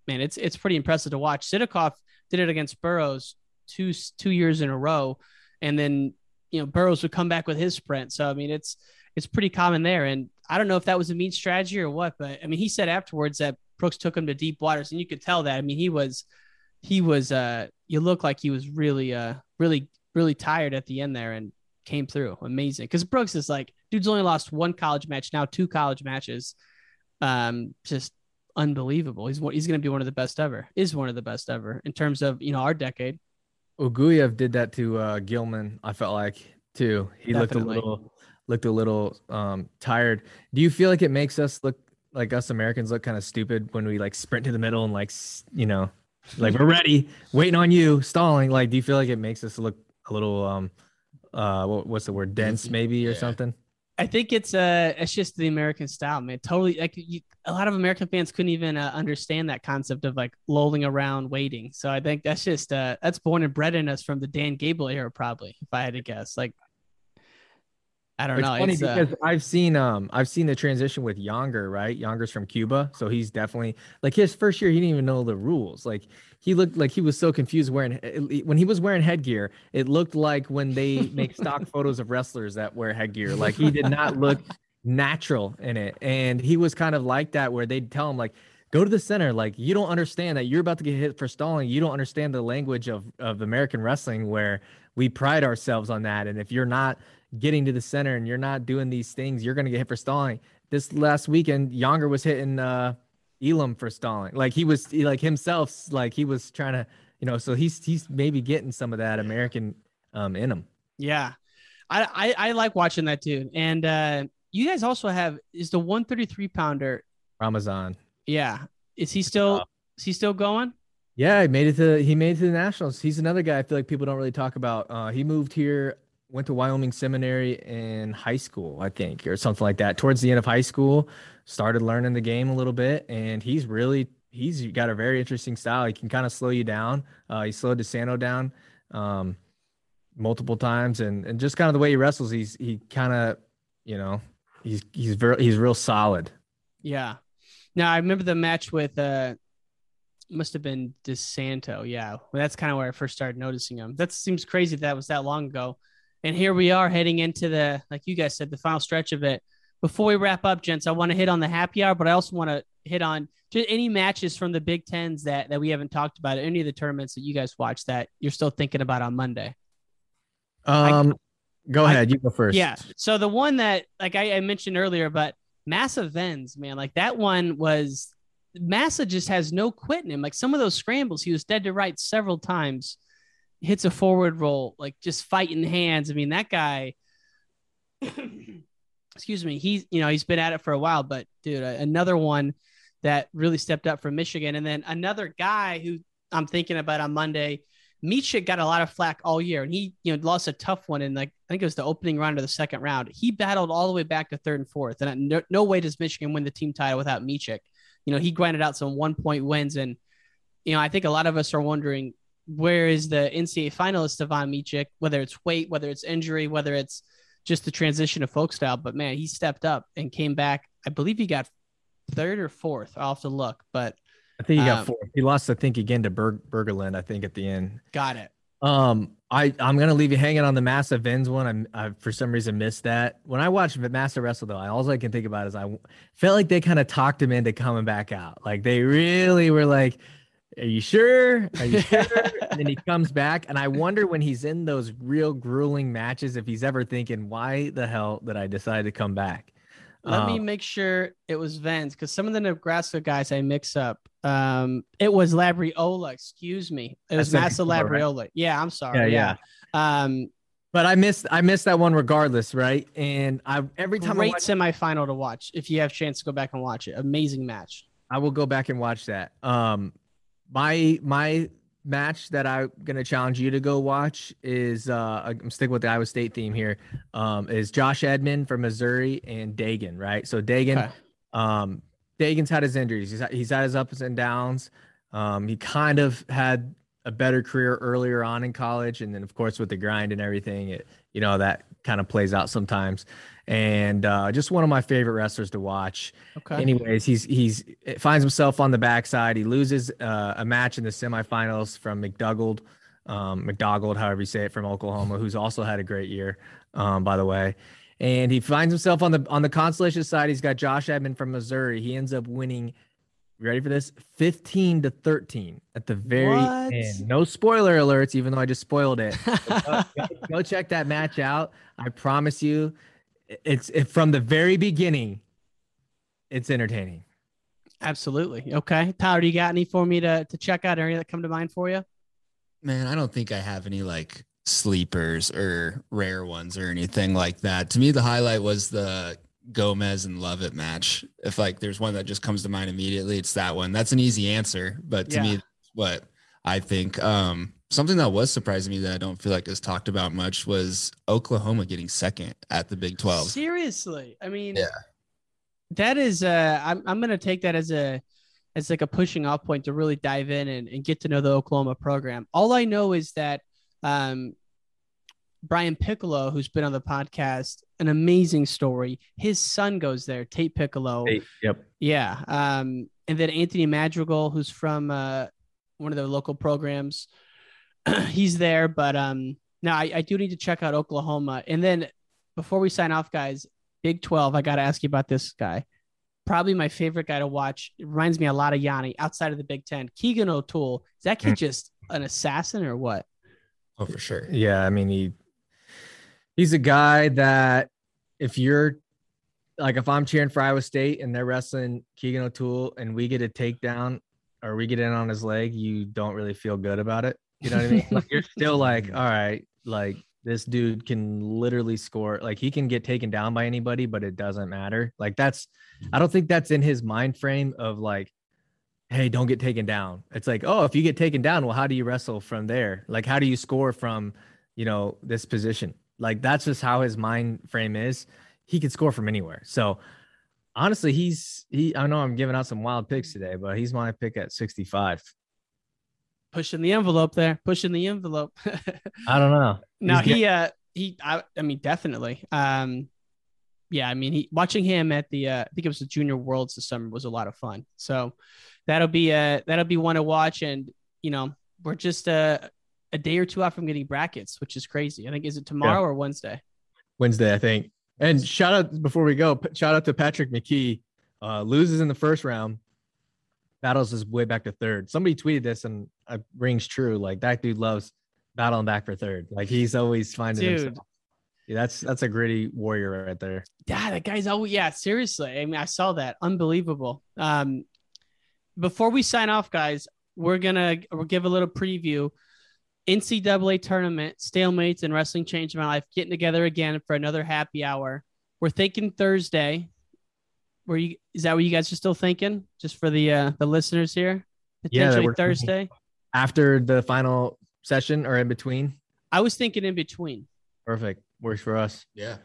man, it's, it's pretty impressive to watch. Sidakov did it against Burroughs two two years in a row, and then you know Burroughs would come back with his sprint. So I mean, it's it's pretty common there. And I don't know if that was a mean strategy or what, but I mean, he said afterwards that Brooks took him to deep waters, and you could tell that. I mean, he was he was uh you look like he was really uh really really tired at the end there and came through amazing because Brooks is like dude's only lost one college match now two college matches um just unbelievable he's he's going to be one of the best ever is one of the best ever in terms of you know our decade Uguev did that to uh, Gilman. I felt like too. He Definitely. looked a little looked a little um, tired. Do you feel like it makes us look like us Americans look kind of stupid when we like sprint to the middle and like you know, like we're ready, waiting on you, stalling? Like, do you feel like it makes us look a little um, uh, what, what's the word, dense maybe or something? I think it's uh it's just the American style, man. Totally like you, a lot of American fans couldn't even uh, understand that concept of like lolling around waiting. So I think that's just uh that's born and bred in us from the Dan Gable era probably, if I had to guess. Like I don't It's know. funny It's, uh, because I've seen um I've seen the transition with Yonger, right? Yonger's from Cuba, so he's definitely like his first year he didn't even know the rules. Like he looked like he was so confused wearing when he was wearing headgear. It looked like when they make stock photos of wrestlers that wear headgear. Like he did not look natural in it, and he was kind of like that where they'd tell him like. Go to the center. Like you don't understand that you're about to get hit for stalling. You don't understand the language of of American wrestling where we pride ourselves on that. And if you're not getting to the center and you're not doing these things, you're gonna get hit for stalling. This last weekend, Yonger was hitting uh Elam for stalling. Like he was he, like himself, like he was trying to, you know, so he's he's maybe getting some of that American um, in him. Yeah, I, I I like watching that too. And uh, you guys also have is the 133 pounder. Ramazan. Yeah, is he still is he still going? Yeah, he made it to he made it to the nationals. He's another guy I feel like people don't really talk about. Uh, he moved here, went to Wyoming Seminary in high school, I think, or something like that. Towards the end of high school, started learning the game a little bit, and he's really he's got a very interesting style. He can kind of slow you down. Uh, he slowed DeSanto down um, multiple times, and and just kind of the way he wrestles, he's he kind of you know he's he's very he's real solid. Yeah. Now I remember the match with uh must have been DeSanto. Yeah. Well, that's kind of where I first started noticing him. That seems crazy that was that long ago. And here we are heading into the like you guys said, the final stretch of it. Before we wrap up, gents, I want to hit on the happy hour, but I also want to hit on just any matches from the Big Tens that that we haven't talked about, any of the tournaments that you guys watched that you're still thinking about on Monday. Um, go I- ahead, you go first. Yeah. So the one that like I, I mentioned earlier, but massive Vens, man, like that one was Massa just has no quit in him. Like some of those scrambles, he was dead to right several times. Hits a forward roll, like just fighting hands. I mean, that guy. excuse me. He's you know he's been at it for a while, but dude, another one that really stepped up from Michigan, and then another guy who I'm thinking about on Monday. Micic got a lot of flack all year, and he you know lost a tough one in like I think it was the opening round of the second round. He battled all the way back to third and fourth, and uh, no, no way does Michigan win the team title without Micic. You know he grinded out some one point wins, and you know I think a lot of us are wondering where is the NCAA finalist Stevan Micic, whether it's weight, whether it's injury, whether it's just the transition of folk style. But man, he stepped up and came back. I believe he got third or fourth. I'll have to look, but I think he got Um, four. He lost, I think, again to Berg, Bergerland. I think at the end. got it. Um, I I'm gonna leave you hanging on the massive Vins one. I, I for some reason missed that. When I watched Master Wrestle though, I all I can think about is I felt like they kind of talked him into coming back out. Like they really were like, "Are you sure? Are you sure?" and then he comes back, and I wonder when he's in those real grueling matches if he's ever thinking, "Why the hell did I decide to come back?" Let me Um, make sure it was Vens because some of the Nebraska guys I mix up. Um, it was Labriola. Excuse me. It was Massa Nicola, right? Labriola. Yeah, I'm sorry. Yeah, Yeah. yeah. Um, But I missed I missed that one regardless, right? And I every time I great watch semifinal to watch if you have a chance to go back and watch it. Amazing match. I will go back and watch that. Um, my my match that I'm gonna challenge you to go watch is uh, I'm sticking with the Iowa State theme here. Um, is Josh Edmond from Missouri and Degen, right? So Degen, Okay. um, Degen's had his injuries. He's had, he's had his ups and downs. Um, he kind of had a better career earlier on in college, and then of course with the grind and everything, it you know that kind of plays out sometimes. And uh, just one of my favorite wrestlers to watch. Okay. Anyways, he's he's finds himself on the backside. He loses uh, a match in the semifinals from McDougald, um, McDougald, however you say it, from Oklahoma, who's also had a great year, um, by the way. And he finds himself on the on the consolation side. He's got Josh Edmond from Missouri. He ends up winning. You ready for this? 15 to 13 at the very What? end. No spoiler alerts, even though I just spoiled it. Go, go- go check that match out. I promise you, it's it, from the very beginning. It's entertaining. Absolutely. Okay. Tyler, do you got any for me to, to check out? Any that come to mind for you? Man, I don't think I have any like sleepers or rare ones or anything like that. To me, the highlight was the Gomez and Lovett match. If like there's one that just comes to mind immediately, it's that one. That's an easy answer, but to Yeah. me, that's what I think um something that was surprising me that I don't feel like is talked about much was Oklahoma getting second at the Big 12. Seriously. I mean, Yeah. that is uh I'm I'm gonna take that as a as like a pushing off point to really dive in and, and get to know the Oklahoma program. All I know is that um Brian Piccolo, who's been on the podcast, an amazing story. His son goes there, Tate Piccolo. Yep. Yeah. Um, and then Anthony Madrigal, who's from uh, one of the local programs, he's there. But um, no, I, I do need to check out Oklahoma. And then before we sign off, guys, Big 12, I got to ask you about this guy. Probably my favorite guy to watch. It reminds me a lot of Yianni outside of the Big Ten. Keegan O'Toole. Is that kid just an assassin or what? Oh, for sure. Yeah, I mean he he's a guy that if you're like if I'm cheering for Iowa State and they're wrestling Keegan O'Toole and we get a takedown or we get in on his leg, you don't really feel good about it. You know what I mean? like you're still like, all right, Like this dude can literally score. Like he can get taken down by anybody, but it doesn't matter. Like that's, I don't think that's in his mind frame of like, hey, don't get taken down. It's like, oh, if you get taken down, well, how do you wrestle from there? Like, how do you score from, you know, this position? Like that's just how his mind frame is. He can score from anywhere. So honestly, he's he. I know I'm giving out some wild picks today, but he's my pick at 65. Pushing the envelope there, pushing the envelope. I don't know. Now He's he, uh, he, I, I mean, definitely. Um, yeah, I mean, he watching him at the, uh, I think it was the Junior Worlds this summer was a lot of fun. So that'll be uh that'll be one to watch. And you know, we're just uh, a day or two out from getting brackets, which is crazy. I think is it tomorrow or Wednesday? Wednesday, I think. And shout out before we go, shout out to Patrick McKee. Uh, loses in the first round, battles his way back to third. Somebody tweeted this and it rings true. Like that dude loves battling back for third. Like he's always finding Dude. himself. Yeah, that's that's a gritty warrior right there. Yeah, that guy's oh yeah, seriously. I mean, I saw that. Unbelievable. Um before we sign off, guys, we're gonna we'll give a little preview. NCAA tournament, stalemates, and wrestling changed my life. Getting together again for another happy hour. We're thinking Thursday. Were you is that what you guys are still thinking? Just for the uh the listeners here? Potentially works for me. Thursday. After the final session or in between. I was thinking in between. Perfect. Works for us. Yeah.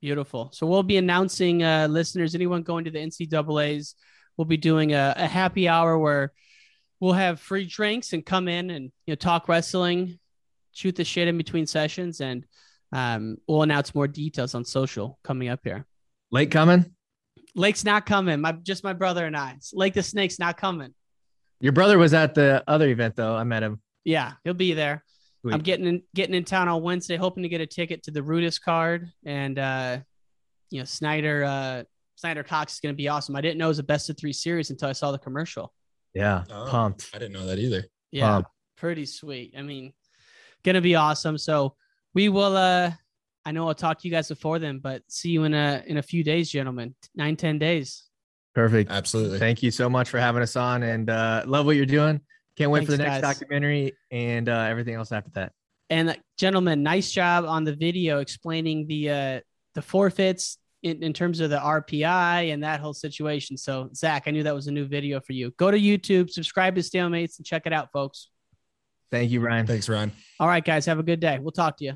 Beautiful. So we'll be announcing uh, listeners, anyone going to the NCAA's, we'll be doing a, a happy hour where we'll have free drinks and come in and you know talk wrestling, shoot the shit in between sessions, and um, we'll announce more details on social coming up here. Late coming. Lake's not coming. My just my brother and I. Lake the Snake's not coming. Your brother was at the other event though. I met him. Yeah, he'll be there. Sweet. I'm getting in, getting in town on Wednesday, hoping to get a ticket to the Rudis card, and uh, you know Snyder uh, Snyder Cox is going to be awesome. I didn't know it was a best of three series until I saw the commercial. Yeah. Oh, Pumped. I didn't know that either. Yeah, Pumped. pretty sweet. I mean, gonna be awesome. So we will. uh I know I'll talk to you guys before then, but see you in a in a few days, gentlemen. Nine ten days. Perfect. Absolutely. Thank you so much for having us on and uh love what you're doing. Can't wait for the next guys. documentary and uh everything else after that. And uh, gentlemen, nice job on the video explaining the uh the forfeits in, in terms of the RPI and that whole situation. So Zach, I knew that was a new video for you. Go to YouTube, subscribe to Stalemates, and check it out, folks. Thank you, Ryan. Thanks, Ryan. All right, guys, have a good day. We'll talk to you.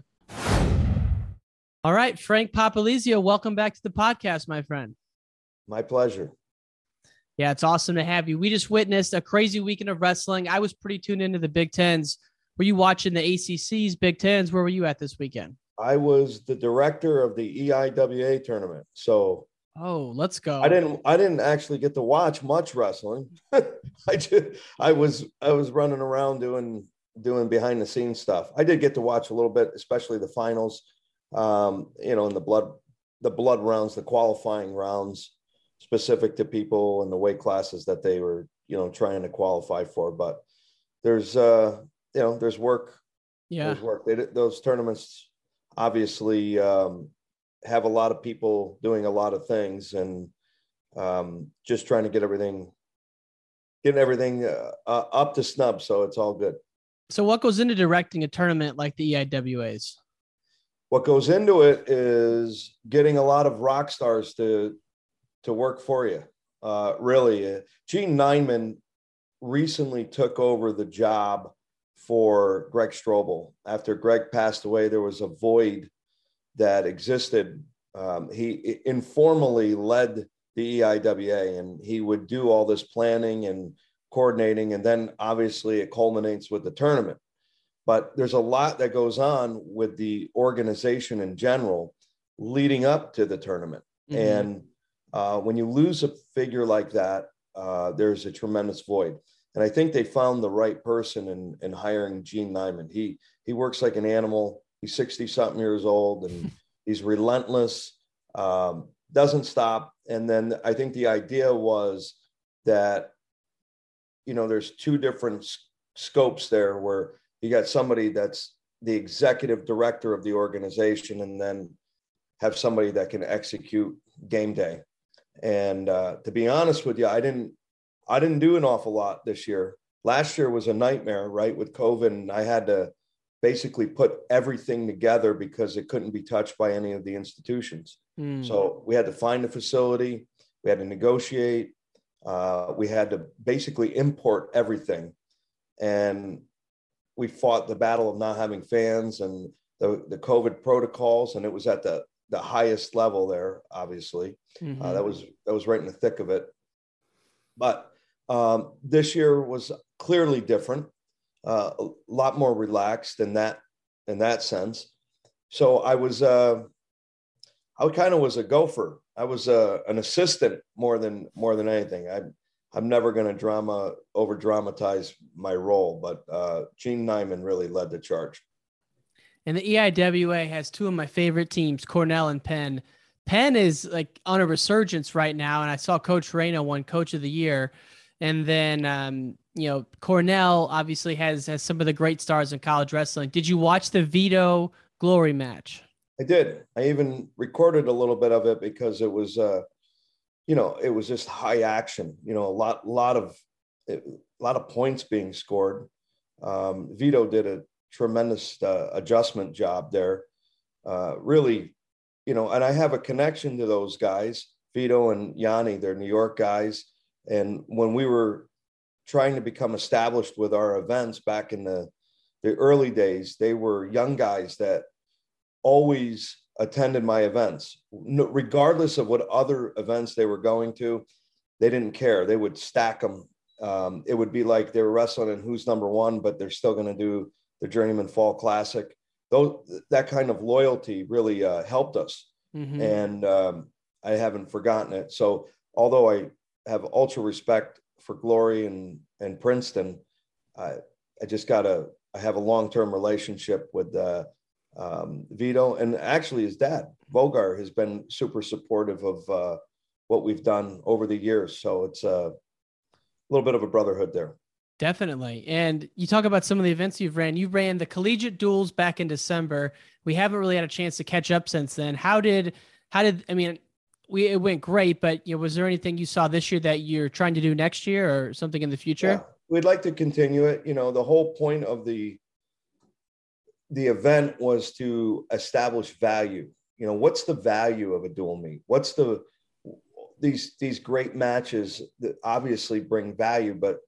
All right, Frank Popolizio, welcome back to the podcast, my friend. My pleasure. Yeah, it's awesome to have you. We just witnessed a crazy weekend of wrestling. I was pretty tuned into the Big Tens. Were you watching the ACC's Big Tens? Where were you at this weekend? I was the director of the EIWA tournament, so Oh, let's go. I didn't. I didn't actually get to watch much wrestling. I did. I was. I was running around doing doing behind the scenes stuff. I did get to watch a little bit, especially the finals. Um, you know, in the blood the blood rounds, the qualifying rounds, specific to people and the weight classes that they were you know trying to qualify for. But there's uh you know there's work Yeah. there's work. They, those tournaments obviously um, have a lot of people doing a lot of things and um, just trying to get everything, getting everything uh, uh, up to snub. So it's all good. So, what goes into directing a tournament like the EIWA's? What goes into it is getting a lot of rock stars to to work for you. Uh, really, Uh, Gene Neinman recently took over the job for Greg Strobel. After Greg passed away, there was a void that existed. Um, he informally led the EIWA and he would do all this planning and coordinating. And then obviously it culminates with the tournament. But there's a lot that goes on with the organization in general leading up to the tournament. Mhm. And uh, when you lose a figure like that, uh, there's a tremendous void. And I think they found the right person in, in hiring Gene Nyman. He he works like an animal. He's 60 something years old and he's relentless, um, doesn't stop. And then I think the idea was that, you know, there's two different scopes there where you got somebody that's the executive director of the organization and then have somebody that can execute game day. And uh, to be honest with you, I didn't I didn't do an awful lot this year. Last year was a nightmare, right, with COVID, and I had to basically put everything together because it couldn't be touched by any of the institutions. Mm. So we had to find a facility, we had to negotiate, uh, we had to basically import everything. And we fought the battle of not having fans and the, the COVID protocols, and it was at the, the highest level there, obviously. Mhm. Uh, that was that was right in the thick of it. But um, this year was clearly different, uh, a lot more relaxed in that in that sense. So I was uh, I kind of was a gopher. I was uh, an assistant more than more than anything. I I'm never going to drama over dramatize my role, but uh, Gene Nyman really led the charge. And the EIWA has two of my favorite teams, Cornell and Penn. Penn is like on a resurgence right now, and I saw Coach Reina won Coach of the Year, and then um, you know Cornell obviously has has some of the great stars in college wrestling. Did you watch the Vito Glory match? I did. I even recorded a little bit of it because it was, uh, you know, it was just high action. You know, a lot, lot of, a lot of points being scored. Um, Vito did a tremendous uh, adjustment job there. Uh, really, you know, and I have a connection to those guys, Vito and Yianni. They're New York guys, and when we were trying to become established with our events back in the the early days, they were young guys that always attended my events, regardless of what other events they were going to. They didn't care. They would stack them. Um, it would be like they were wrestling and Who's Number One, but they're still going to do the Journeyman Fall Classic. Those that kind of loyalty really uh, helped us, Mhm. and um, I haven't forgotten it. So although I have ultra respect for Glory and and Princeton, I I just got to I have a long term relationship with uh, um, Vito and actually his dad Vogar has been super supportive of uh, what we've done over the years. So it's a little bit of a brotherhood there. Definitely. And you talk about some of the events you've ran. You ran the collegiate duels back in December. We haven't really had a chance to catch up since then. How did how did I mean we it went great, but you know, was there anything you saw this year that you're trying to do next year or something in the future? Yeah, we'd like to continue it. You know, the whole point of the the event was to establish value. You know, what's the value of a dual meet? What's the these these great matches that obviously bring value, but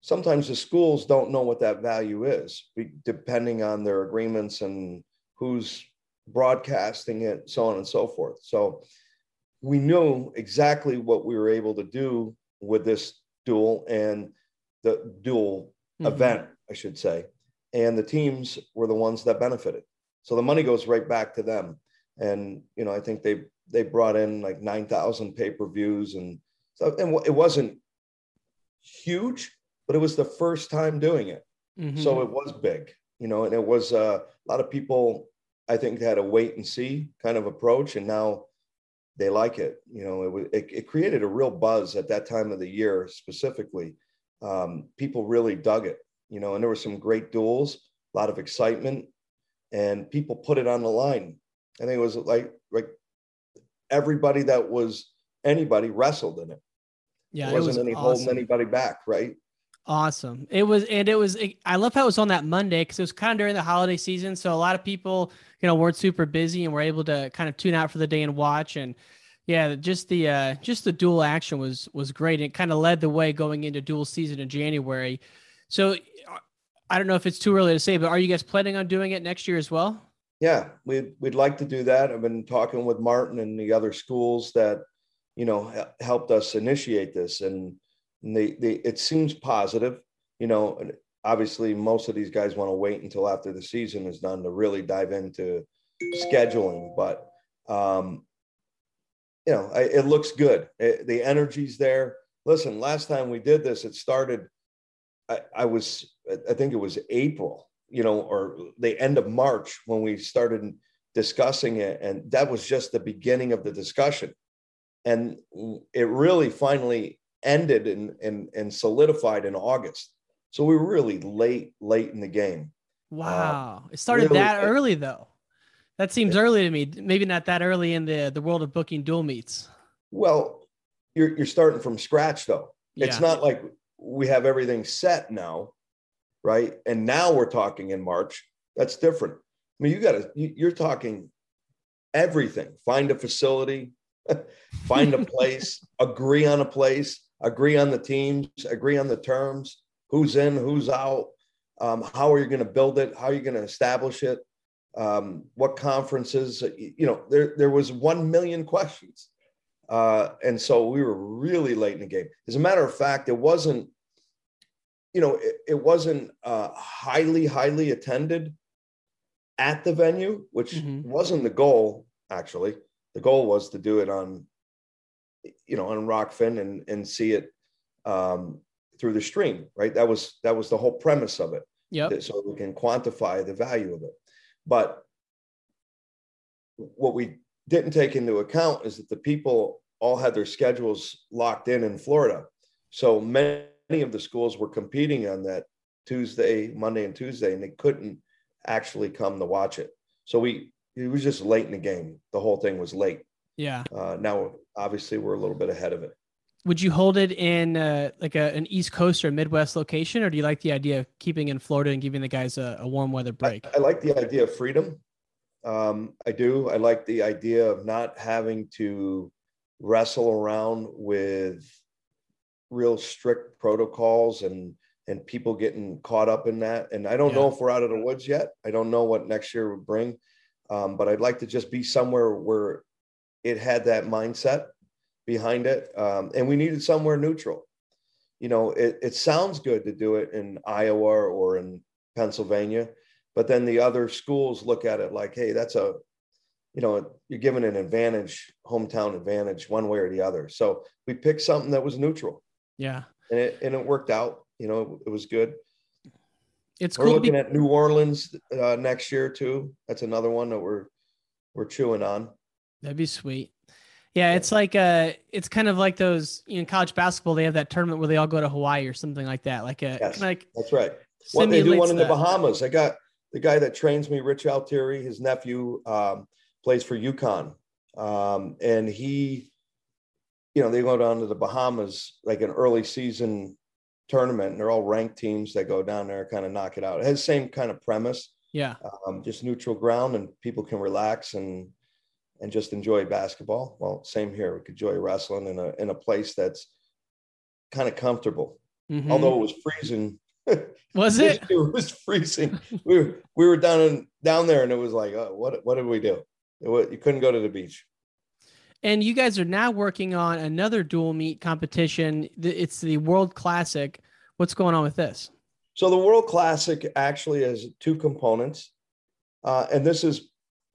sometimes the schools don't know what that value is, depending on their agreements and who's broadcasting it, so on and so forth. So we knew exactly what we were able to do with this duel and the dual Mhm. event, I should say. And the teams were the ones that benefited. So the money goes right back to them. And you know, I think they they brought in like nine thousand pay per views, and so and it wasn't huge, but it was the first time doing it. So Mhm. it was big, you know, and it was uh, a lot of people. I think had a wait and see kind of approach, and now they like it. You know, it was it, it created a real buzz at that time of the year specifically. Um, people really dug it, you know, and there were some great duels, a lot of excitement, and people put it on the line. I think it was like like everybody that was anybody wrestled in it. Yeah, there wasn't was any holding anybody back, right? Awesome. It was, and it was, I love how it was on that Monday because it was kind of during the holiday season. So a lot of people, you know, weren't super busy and were able to kind of tune out for the day and watch. And yeah, just the, uh, just the dual action was, was great. And it kind of led the way going into dual season in January. So uh, I don't know if it's too early to say, but are you guys planning on doing it next year as well? Yeah, we'd we'd like to do that. I've been talking with Martin and the other schools that, you know, helped us initiate this, and and they they it seems positive. You know, obviously most of these guys want to wait until after the season is done to really dive into scheduling, but um, you know, I, it looks good. It- the energy's there. Listen, last time we did this, it started. I, I was, I think it was April, you know, or the end of March when we started discussing it, and that was just the beginning of the discussion, and it really finally ended and and and solidified in August. So we were really late, late in the game. Wow. Uh, it started really- that early though. That seems early to me. Maybe not that early in the, the world of booking dual meets. Well, you're you're starting from scratch though. It's not like we have everything set now, right? And now we're talking in March. That's different. I mean, you got to, you're talking everything. Find a facility, find a place, agree on a place, agree on the teams, agree on the terms, who's in, who's out, um, how are you going to build it, how are you going to establish it, um, what conferences, you know, there, there was 1 million questions. Uh, and so we were really late in the game. As a matter of fact, it wasn't, you know, it, it wasn't uh, highly, highly attended at the venue, which mm-hmm. wasn't the goal, actually. The goal was to do it on, you know, on Rokfin and, and see it um, through the stream, right? That was that was the whole premise of it. Yeah. So we can quantify the value of it. But what we didn't take into account is that the people all had their schedules locked in in Florida. So many of the schools were competing on that Tuesday, Monday, and Tuesday, and they couldn't actually come to watch it. So we it was just late in the game. The whole thing was late. Yeah. Uh, now, obviously, we're a little bit ahead of it. Would you hold it in uh, like a, an East Coast or Midwest location, or do you like the idea of keeping in Florida and giving the guys a, a warm weather break? I, I, like the idea of freedom. Um, I do. I like the idea of not having to wrestle around with real strict protocols and and people getting caught up in that. And I don't yeah. know if we're out of the woods yet. I don't know what next year would bring, um, but I'd like to just be somewhere where it had that mindset behind it. Um, and we needed somewhere neutral. You know, it, it sounds good to do it in Iowa or in Pennsylvania, but then the other schools look at it like, hey, that's a, you know, you're given an advantage, hometown advantage, one way or the other. So we picked something that was neutral. Yeah. And it, and it worked out. You know, it was good. It's we're cool looking be- at New Orleans uh, next year too. That's another one that we're we're chewing on. That'd be sweet. Yeah, it's like uh it's kind of like those you know, in college basketball they have that tournament where they all go to Hawaii or something like that. Like a yes, like that's right. Well, they do one in the Bahamas. I got the guy that trains me, Rich Altieri, his nephew um, plays for UConn. Um, and he, you know, they go down to the Bahamas like an early season tournament, and they're all ranked teams that go down there, kind of knock it out. It has the same kind of premise. Yeah. Um, just neutral ground, and people can relax and and just enjoy basketball. Well, same here. We could enjoy wrestling in a in a place that's kind of comfortable. Mm-hmm. Although it was freezing. Was it? it was freezing. we were we were down in, down there, and it was like, oh, what what did we do? Was, you couldn't go to the beach. And you guys are now working on another dual meet competition. It's the World Classic. What's going on with this? So the World Classic actually has two components, uh, and this is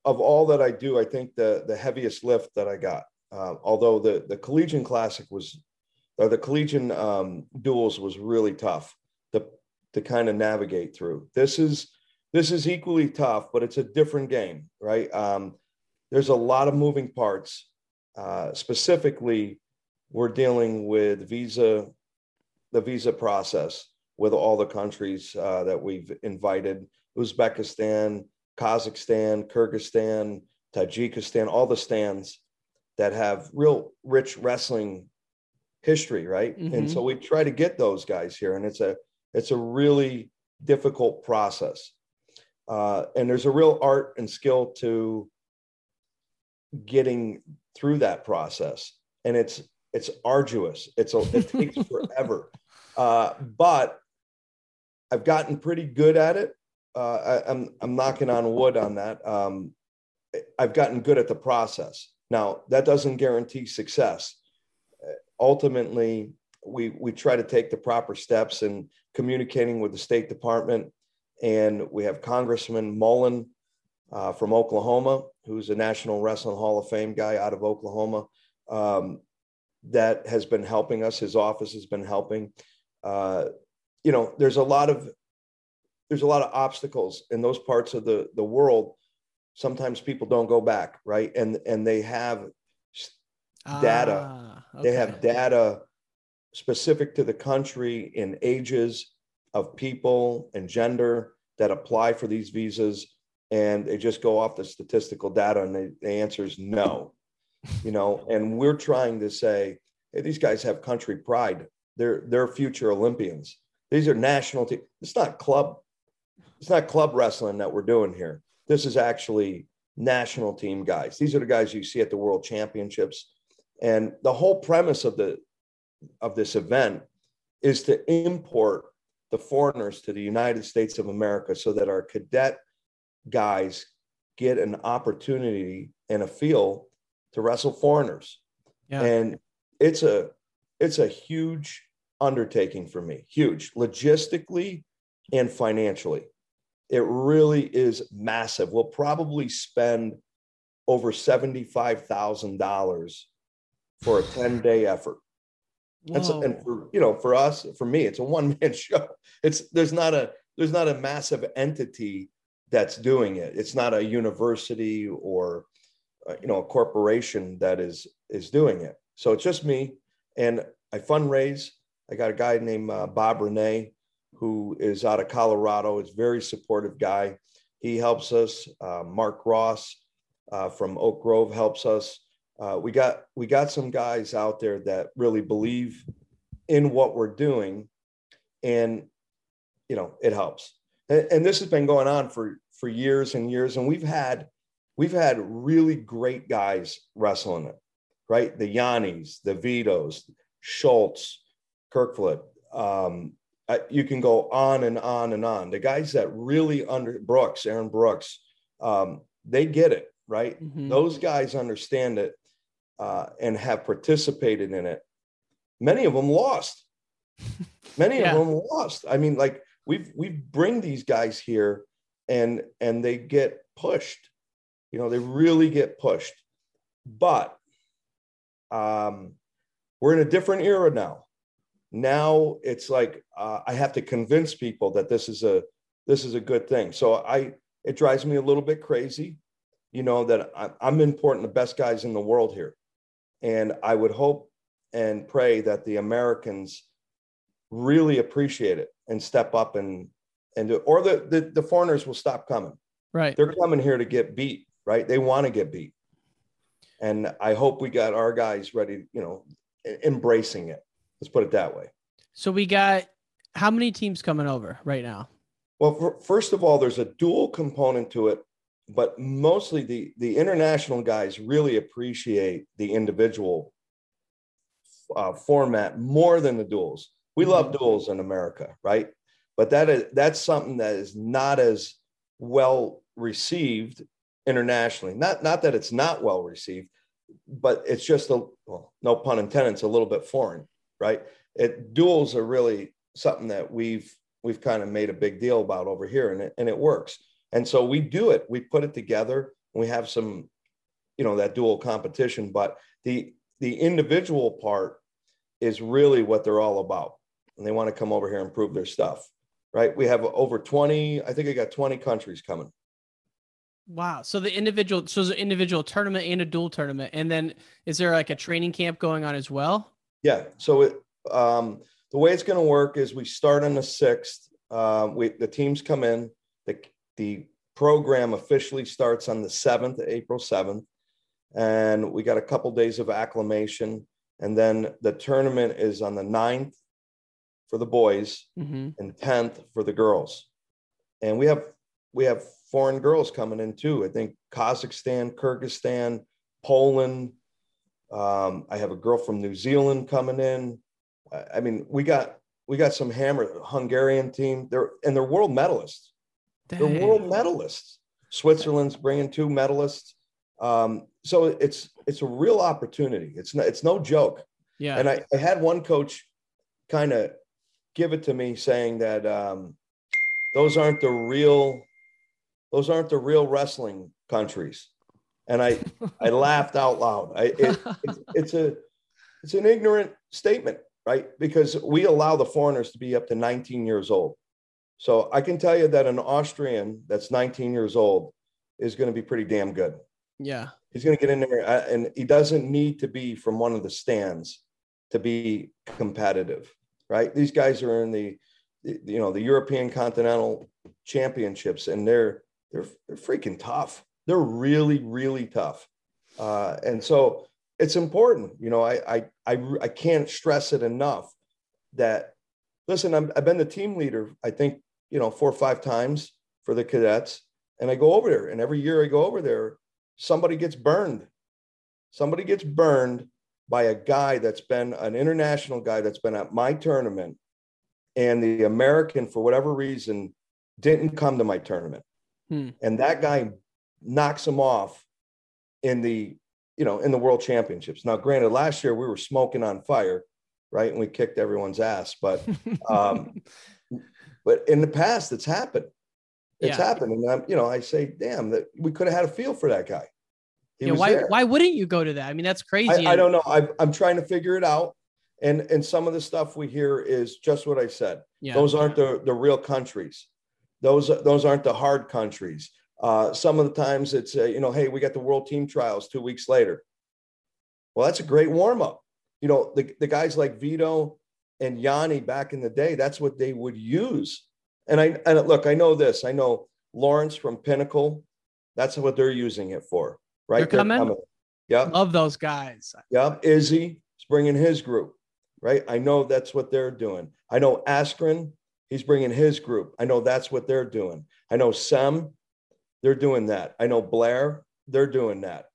of all that I do, I think the the heaviest lift that I got. Uh, although the the collegiate classic was, or the collegian um, duels was really tough to to kind of navigate through. This is this is equally tough, but it's a different game, right? Um, there's a lot of moving parts. Uh, specifically, we're dealing with visa, the visa process with all the countries uh, that we've invited: Uzbekistan, Kazakhstan, Kyrgyzstan, Tajikistan, all the stands that have real rich wrestling history, right? Mm-hmm. And so we try to get those guys here, and it's a it's a really difficult process. Uh, and there's a real art and skill to getting through that process, and it's it's arduous. It's a, it takes forever, uh, but I've gotten pretty good at it uh, I, am I'm, I'm knocking on wood on that. Um, I've gotten good at the process. Now that doesn't guarantee success. Ultimately, we we try to take the proper steps in communicating with the State Department, and we have Congressman Mullin uh, from Oklahoma, who's a National Wrestling Hall of Fame guy out of Oklahoma, um, that has been helping us. His office has been helping. Uh, you know, there's a lot of there's a lot of obstacles in those parts of the the world. Sometimes people don't go back right? And and they have data. Ah, okay. they have data specific to the country in ages of people and gender that apply for these visas and they just go off the statistical data and they, the answer is no. You know and we're trying to say hey these guys have country pride. They're they're future olympians. These are national teams it's not club it's not club wrestling that we're doing here. This is actually national team guys. These are the guys you see at the world championships. And the whole premise of the of this event is to import the foreigners to the United States of America so that our cadet guys get an opportunity and a feel to wrestle foreigners. Yeah. And it's a it's a huge undertaking for me, huge logistically and financially. It really is massive. We'll probably spend over $75,000 for a 10 day effort. That's Whoa. and for you know for us for me it's a one man show. It's there's not a there's not a massive entity that's doing it. It's not a university or uh, you know a corporation that is is doing it. So it's just me and I fundraise. I got a guy named uh, Bob Renee who is out of Colorado. Is very supportive guy. He helps us. Uh, Mark Ross uh, from Oak Grove helps us. Uh, we got we got some guys out there that really believe in what we're doing, and you know it helps. And, and this has been going on for for years and years, and we've had we've had really great guys wrestling it, right? The Yiannis, the Vitos, Schultz, Kerkvliet. Um, uh, you can go on and on and on. The guys that really under Brooks, Aaron Brooks, um, they get it, right? Mhm. Those guys understand it uh, and have participated in it. Many of them lost. Many Yeah. of them lost. I mean, like we've we bring these guys here, and and they get pushed. You know, they really get pushed. But um, we're in a different era now. Now it's like uh, I have to convince people that this is a this is a good thing. So I it drives me a little bit crazy, you know, that I, I'm importing the best guys in the world here, and I would hope and pray that the Americans really appreciate it and step up and and do, or the, the the foreigners will stop coming. Right. They're coming here to get beat, right? They want to get beat. And I hope we got our guys ready, you know, embracing it. Let's put it that way. So we got how many teams coming over right now? Well, for, first of all, there's a dual component to it, but mostly the the international guys really appreciate the individual uh, format more than the duels. We love duels in America, right? But that is that's something that is not as well received internationally. Not not that it's not well received, but it's just a well, no pun intended. It's a little bit foreign, right? It duels are really something that we've we've kind of made a big deal about over here, and it and it works. And so we do it. We put it together. We have some, you know, that dual competition. But the the individual part is really what they're all about, and they want to come over here and prove their stuff, right? We have over twenty. I think I got twenty countries coming. Wow. So the individual, so there's an individual tournament and a dual tournament, and then is there like a training camp going on as well? Yeah. So it, um, the way it's going to work is we start on the sixth. Uh, we the teams come in. The the program officially starts on the seventh, April seventh, and we got a couple days of acclimation, and then the tournament is on the 9th for the boys Mm-hmm. and tenth for the girls, and we have we have foreign girls coming in too. I think Kazakhstan, Kyrgyzstan, Poland. Um, I have a girl from New Zealand coming in. I- I mean, we got we got some hammer Hungarian team. They're and they're world medalists. They're world medalists. Switzerland's bringing two medalists. Um, so it's it's a real opportunity. It's no, it's no joke. Yeah. And I, I had one coach kind of give it to me saying that um, those aren't the real those aren't the real wrestling countries. And I I laughed out loud. I it, it's, it's a it's an ignorant statement, right? Because we allow the foreigners to be up to 19 years old. So I can tell you that an Austrian that's 19 years old is going to be pretty damn good. Yeah. He's going to get in there, uh, and he doesn't need to be from one of the stands to be competitive, right? These guys are in the, the- you know, the European Continental Championships, and they're they're they're freaking tough. They're really really tough, uh, and so it's important. You know, I I I, I can't stress it enough that listen. I'm, I've been the team leader. I think you know four or five times for the cadets. And I go over there, and every year I go over there, somebody gets burned. Somebody gets burned by a guy that's been an international guy that's been at my tournament, and the American, for whatever reason, didn't come to my tournament. Hmm. And that guy knocks him off in the you know in the world championships. Now, granted, last year we were smoking on fire, right? And we kicked everyone's ass, but um, but in the past, it's happened. It's Yeah. happened, and I'm, you know, I say, damn, that we could have had a feel for that guy. He Yeah, why there. why wouldn't you go to that? I mean, that's crazy. I, I don't know. I, I'm trying to figure it out. And and some of the stuff we hear is just what I said. Yeah. Those aren't the, the real countries. Those those aren't the hard countries. Uh, some of the times it's uh, you know, hey, we got the world team trials two weeks later. Well, that's a great warm up. You know, the, the guys like Vito and Yianni back in the day, that's what they would use. And I and look, I know this. I know Lawrence from Pinnacle. That's what they're using it for, right? They're coming? Yep. Love those guys. Yep. Izzy is bringing his group, right? I know that's what they're doing. I know Askren, he's bringing his group. I know that's what they're doing. I know Sem, they're doing that. I know Blair, they're doing that.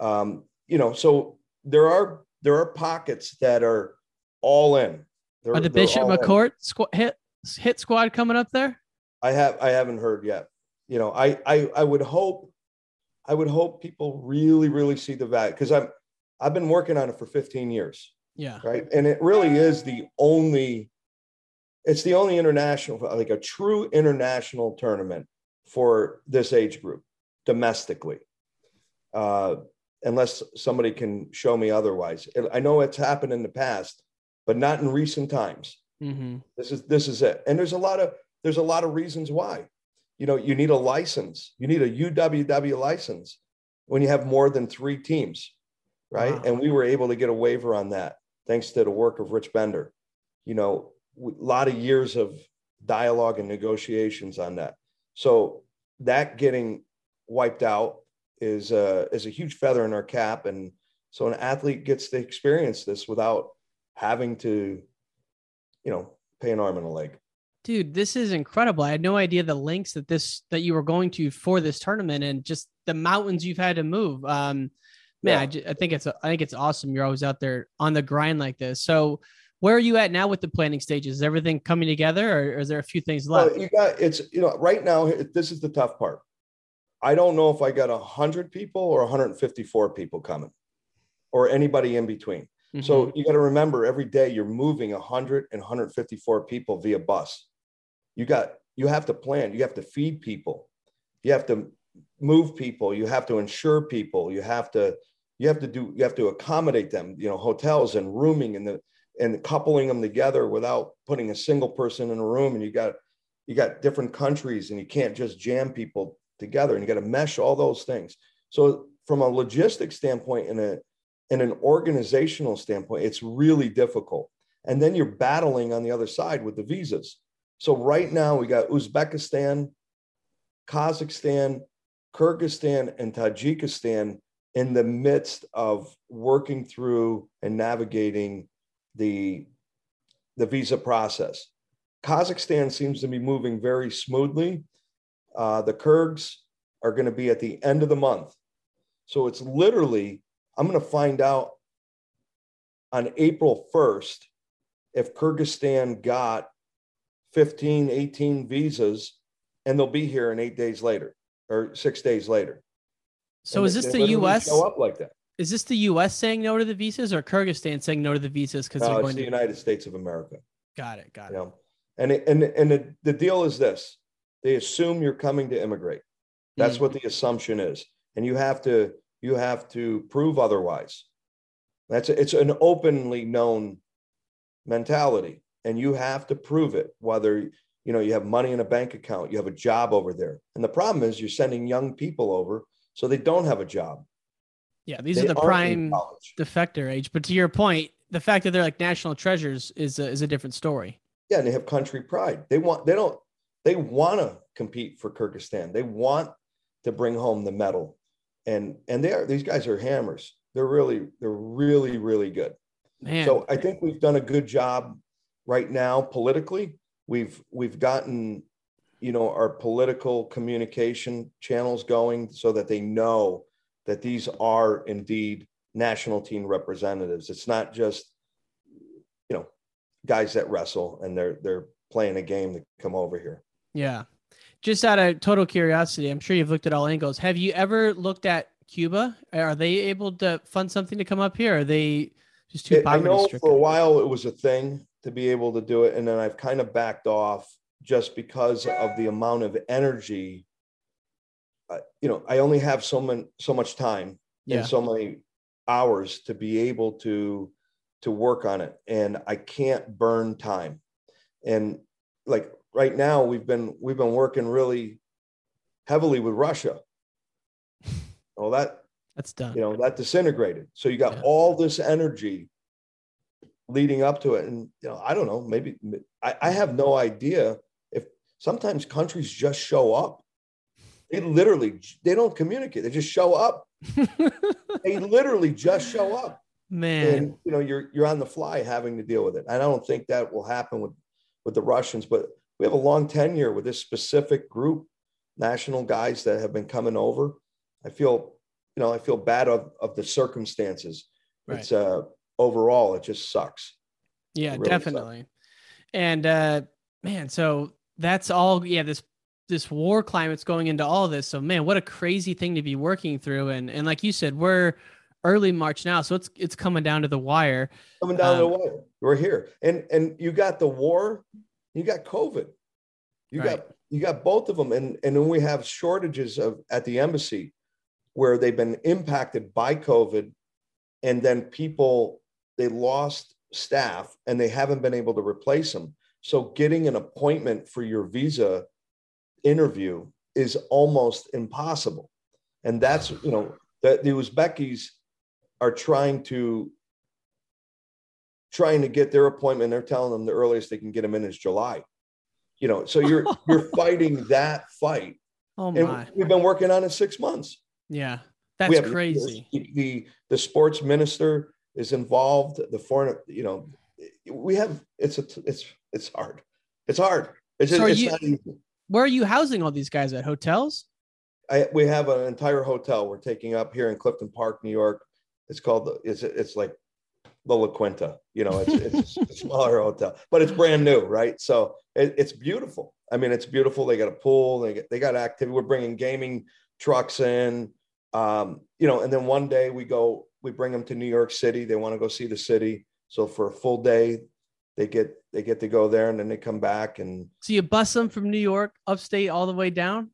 Um, you know, so there are there are pockets that are all in. They're- Are the Bishop. McCort squ- hit hit squad coming up there? I have I haven't heard yet. You know, I I I would hope I would hope people really really see the value because I'm I've been working on it for 15 years, Yeah. right? And it really is the only it's the only international like a true international tournament for this age group domestically. Uh unless somebody can show me otherwise. I know it's happened in the past, but not in recent times. Mm-hmm. This is this is it. And there's a lot of there's a lot of reasons why. You know, you need a license. You need a UWW license when you have more than three teams, right? Wow. And we were able to get a waiver on that thanks to the work of Rich Bender. You know, a lot of years of dialogue and negotiations on that. So that getting wiped out is a, is a huge feather in our cap. And so an athlete gets to experience this without having to, you know, pay an arm and a leg. Dude, this is incredible. I had no idea the links that this that you were going to for this tournament and just the mountains you've had to move. Um man, Yeah. I, ju- I think it's I think it's awesome. You're always out there on the grind like this. So where are you at now with the planning stages? Is everything coming together or, is there a few things Well, left? you got it's you know right now this is the tough part. I don't know if I got 100 people or 154 people coming or anybody in between. So Mm-hmm. you got to remember every day you're moving 100 and 154 people via bus. You got you have to plan, you have to feed people. You have to move people, you have to insure people, you have to you have to do you have to accommodate them, you know, hotels and rooming and the and coupling them together without putting a single person in a room and you got you got different countries and you can't just jam people together and you got to mesh all those things. So from a logistics standpoint and a in an organizational standpoint, it's really difficult. And then you're battling on the other side with the visas. So right now we got Uzbekistan, Kazakhstan, Kyrgyzstan, and Tajikistan in the midst of working through and navigating the, the visa process. Kazakhstan seems to be moving very smoothly. Uh, the Kyrgyz are going to be at the end of the month. So it's literally, I'm going to find out on April 1st if Kyrgyzstan got 15, 18 visas, and they'll be here in eight days later or six days later. So And is this the US? Show up like that. Is this the US saying no to the visas or Kyrgyzstan saying no to the visas because No, they're it's going the to the United States of America. Got it, got You it. know, and it, and and the, the deal is this: they assume you're coming to immigrate. That's Mm. what the assumption is, and you have to you have to prove otherwise. That's it's an openly known mentality, and you have to prove it. Whether you know you have money in a bank account, you have a job over there, and the problem is you're sending young people over so they don't have a job. Yeah, these They are the prime defector age. But to your point, the fact that they're like national treasures is a, is a different story. Yeah, and they have country pride. They want they don't they want to compete for Kyrgyzstan. They want to bring home the medal. And and they are these guys are hammers. They're really they're really really good. Man, So I think we've done a good job right now politically. We've we've gotten you know our political communication channels going so that they know that these are indeed national team representatives. It's not just you know guys that wrestle and they're they're playing a game to come over here. Yeah. Just out of total curiosity, I'm sure you've looked at all angles. Have you ever looked at Cuba? Are they able to fund something to come up here? Are they just too It- I know stricken? for a while it was a thing to be able to do it, and then I've kind of backed off just because of the amount of energy. Uh, you know, I only have so much so much time Yeah. and so many hours to be able to to work on it, and I can't burn time. And like right now, we've been we've been working really heavily with Russia. Well, that That's done. you know that disintegrated so you got all this energy leading up to it and you know i don't know maybe I, I have no idea if sometimes countries just show up they literally they don't communicate. They just show up. They literally just show up. Man. and you know you're you're on the fly having to deal with it. And i don't think that will happen with with the russians but we have a long tenure with this specific group national guys that have been coming over. I feel you know i feel bad of, of the circumstances. It's uh overall it just sucks. Yeah, really definitely. And uh man, so that's all yeah, this this war climate's going into all this. So man, what a crazy thing to be working through. And and like you said, we're early March now, so it's it's coming down to the wire. coming down to the Um, wire we're here and and you got the war you got covid you Right. got you got both of them and and then we have shortages of at the embassy where they've been impacted by covid and then people they lost staff and they haven't been able to replace them so getting an appointment for your visa interview is almost impossible. And that's you know that the uzbekis are trying to trying to get their appointment. They're telling them the earliest they can get them in is july. You know so you're you're fighting that fight. Oh and my. we've been working on it six months. Yeah. That's have- crazy. the, the the sports minister is involved the foreign you know we have it's a it's it's hard. It's hard. It's, So it's you- not easy Where are you housing all these guys at? Hotels? I, we have an entire hotel we're taking up here in Clifton Park, New York. It's called the it's it's like the La Quinta, you know, it's, it's a smaller hotel, but it's brand new, right? So it, it's beautiful. I mean, it's beautiful. They got a pool, they get, they got activity. We're bringing gaming trucks in, um, you know, and then one day we go, we bring them to New York City. They want to go see the city. So for a full day, they get they get to go there, and then they come back and So you bus them from New York upstate all the way down?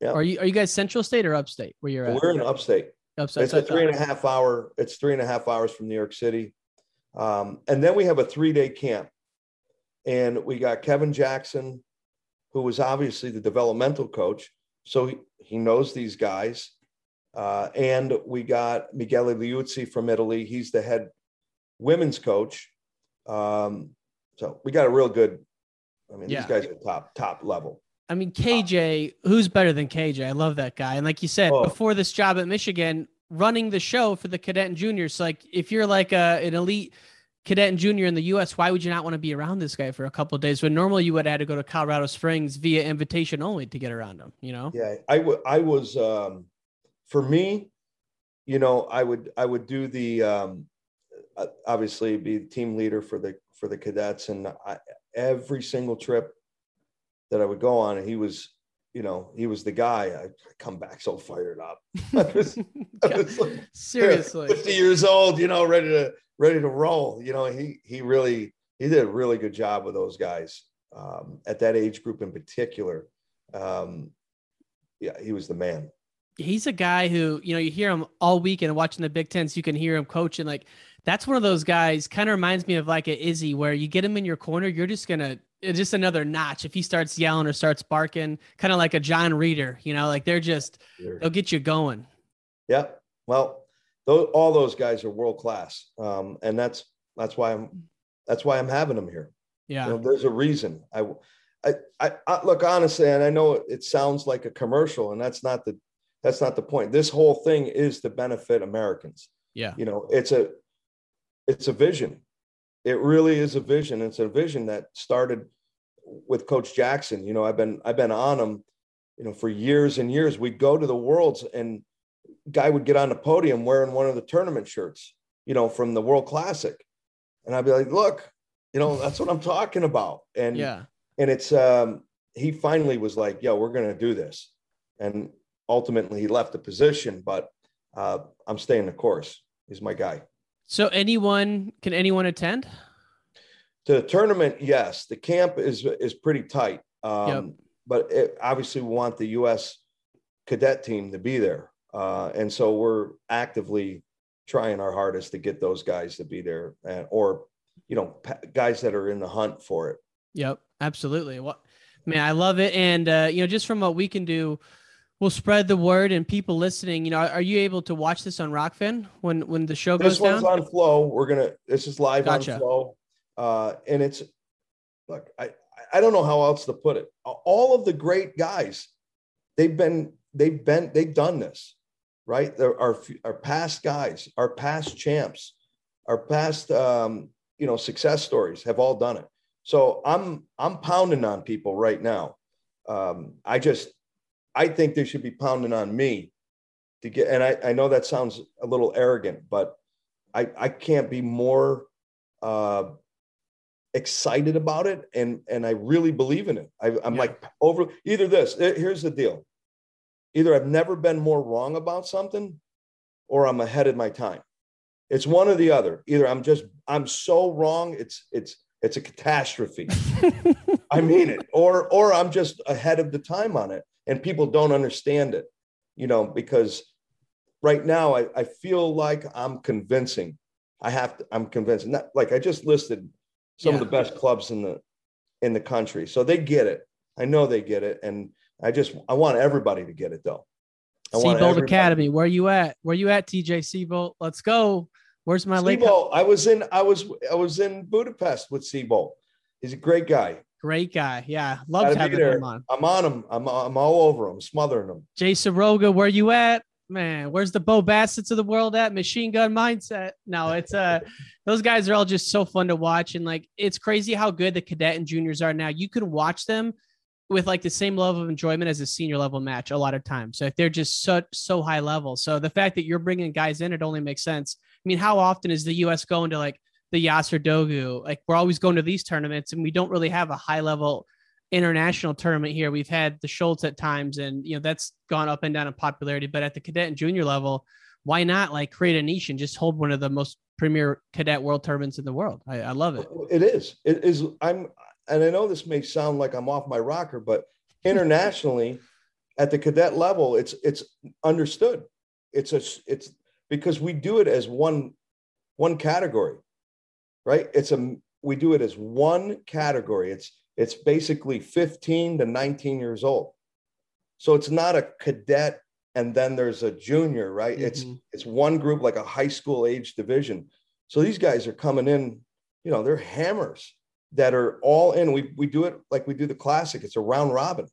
Yeah. Are you are you guys central state or upstate where you're at? We're in upstate. Upstate. It's a three and a half hour. It's three and a half hours from New York City, um, and then we have a three day camp, and we got Kevin Jackson, who was obviously the developmental coach, so he, he knows these guys, uh, and we got Miguel Liuzzi from Italy. He's the head women's coach, um, so we got a real good. I mean, Yeah. these guys are top top level. I mean, KJ, who's better than KJ? I love that guy. And like you said, Oh. before this job at Michigan, running the show for the cadet and juniors, like if you're like a, an elite cadet and junior in the U.S., why would you not want to be around this guy for a couple of days? When normally you would have had to go to Colorado Springs via invitation only to get around him. You know? Yeah, I wa- I was um, for me, you know, I would I would do the um, uh, obviously be the team leader for the for the cadets, and I, every single trip that I would go on, he was, you know, he was the guy. I come back so fired up. I was, I was like, Seriously. 50 years old, you know, ready to ready to roll. You know, he he really he did a really good job with those guys um, at that age group in particular. Um, yeah, he was the man. he's a guy who you know you hear him all week and watching the Big Tens, you can hear him coaching. Like that's one of those guys. Kind of reminds me of like a Izzy, where you get him in your corner, you're just gonna it's just another notch. If he starts yelling or starts barking, kind of like a John Reeder, you know, like they're just they'll get you going. Yeah. Well, those, all those guys are world class, um, and that's that's why I'm that's why I'm having them here. Yeah. You know, there's a reason. I, I, I, I look honestly, and I know it sounds like a commercial, and that's not the that's not the point. This whole thing is to benefit Americans. Yeah. You know, it's a it's a vision. It really is a vision. It's a vision that started with Coach Jackson. You know, I've been I've been on him, you know, for years and years. We'd go to the worlds and guy would get on the podium wearing one of the tournament shirts, you know, from the World Classic. And I'd be like, look, you know, that's what I'm talking about. And Yeah. and it's um he finally was like, yo, we're gonna do this. And ultimately he left the position, but uh I'm staying the course. He's my guy. So anyone can anyone attend? To the tournament, yes. The camp is is pretty tight. Um, Yep. But it, obviously, we want the U.S. cadet team to be there, uh, and so we're actively trying our hardest to get those guys to be there, and, or you know, guys that are in the hunt for it. Yep, absolutely. What man, I love it. And uh, you know, just from what we can do, we'll spread the word and people listening. You know, are, you able to watch this on Rokfin when when the show This goes one's down? on Flow. We're gonna. This is live Gotcha. on Flow, uh, and it's look. I I don't know how else to put it. All of the great guys, they've been they've been they've done this, right? There are our past guys, our past champs, our past um, you know success stories have all done it. So I'm I'm pounding on people right now. Um, I just I think they should be pounding on me to get. And I, I know that sounds a little arrogant, but I I can't be more uh, excited about it, and and I really believe in it. I, I'm like over either this. Here's the deal: either I've never been more wrong about something, or I'm ahead of my time. It's one or the other. Either I'm just I'm so wrong. It's it's it's a catastrophe. I mean it. Or or I'm just ahead of the time on it, and people don't understand it. You know, because right now I, I feel like I'm convincing. I have to. I'm convincing. Not, like I just listed some of the best clubs in the in the country, so they get it. I know they get it, and I just I want everybody to get it though. I Sebolt Academy. Where you at? Where you at, TJ Sebolt? Let's go. Where's my? Sebolt, I was in I was I was in Budapest with Sebolt. He's a great guy. Great guy. Yeah. Love Gotta be having him on. I'm on him. I'm I'm all over him, smothering him. Jay Soroga, where you at? Man, where's the Bo Bassett's of the world at? Machine gun mindset. No, it's uh those guys are all just so fun to watch. And like it's crazy how good the cadet and juniors are now. You can watch them with like the same level of enjoyment as a senior level match a lot of times. So if they're just so so high level. So the fact that you're bringing guys in, it only makes sense. I mean, how often is the US going to like the Yasar Dogu? Like we're always going to these tournaments and we don't really have a high level international tournament here. We've had the Schultz at times, and you know that's gone up and down in popularity. But at the cadet and junior level, why not like create a niche and just hold one of the most premier cadet world tournaments in the world? I, I love it. It is. It is. I'm, and I know this may sound like I'm off my rocker, but internationally, at the cadet level, it's it's understood. It's a it's because we do it as one one category, right? It's a we do it as one category. It's it's basically 15 to 19 years old. So it's not a cadet and then there's a junior, right? It's mm-hmm. it's one group like a high school age division. So these guys are coming in, you know, they're hammers that are all in. We we do it like we do the classic. It's a round robin,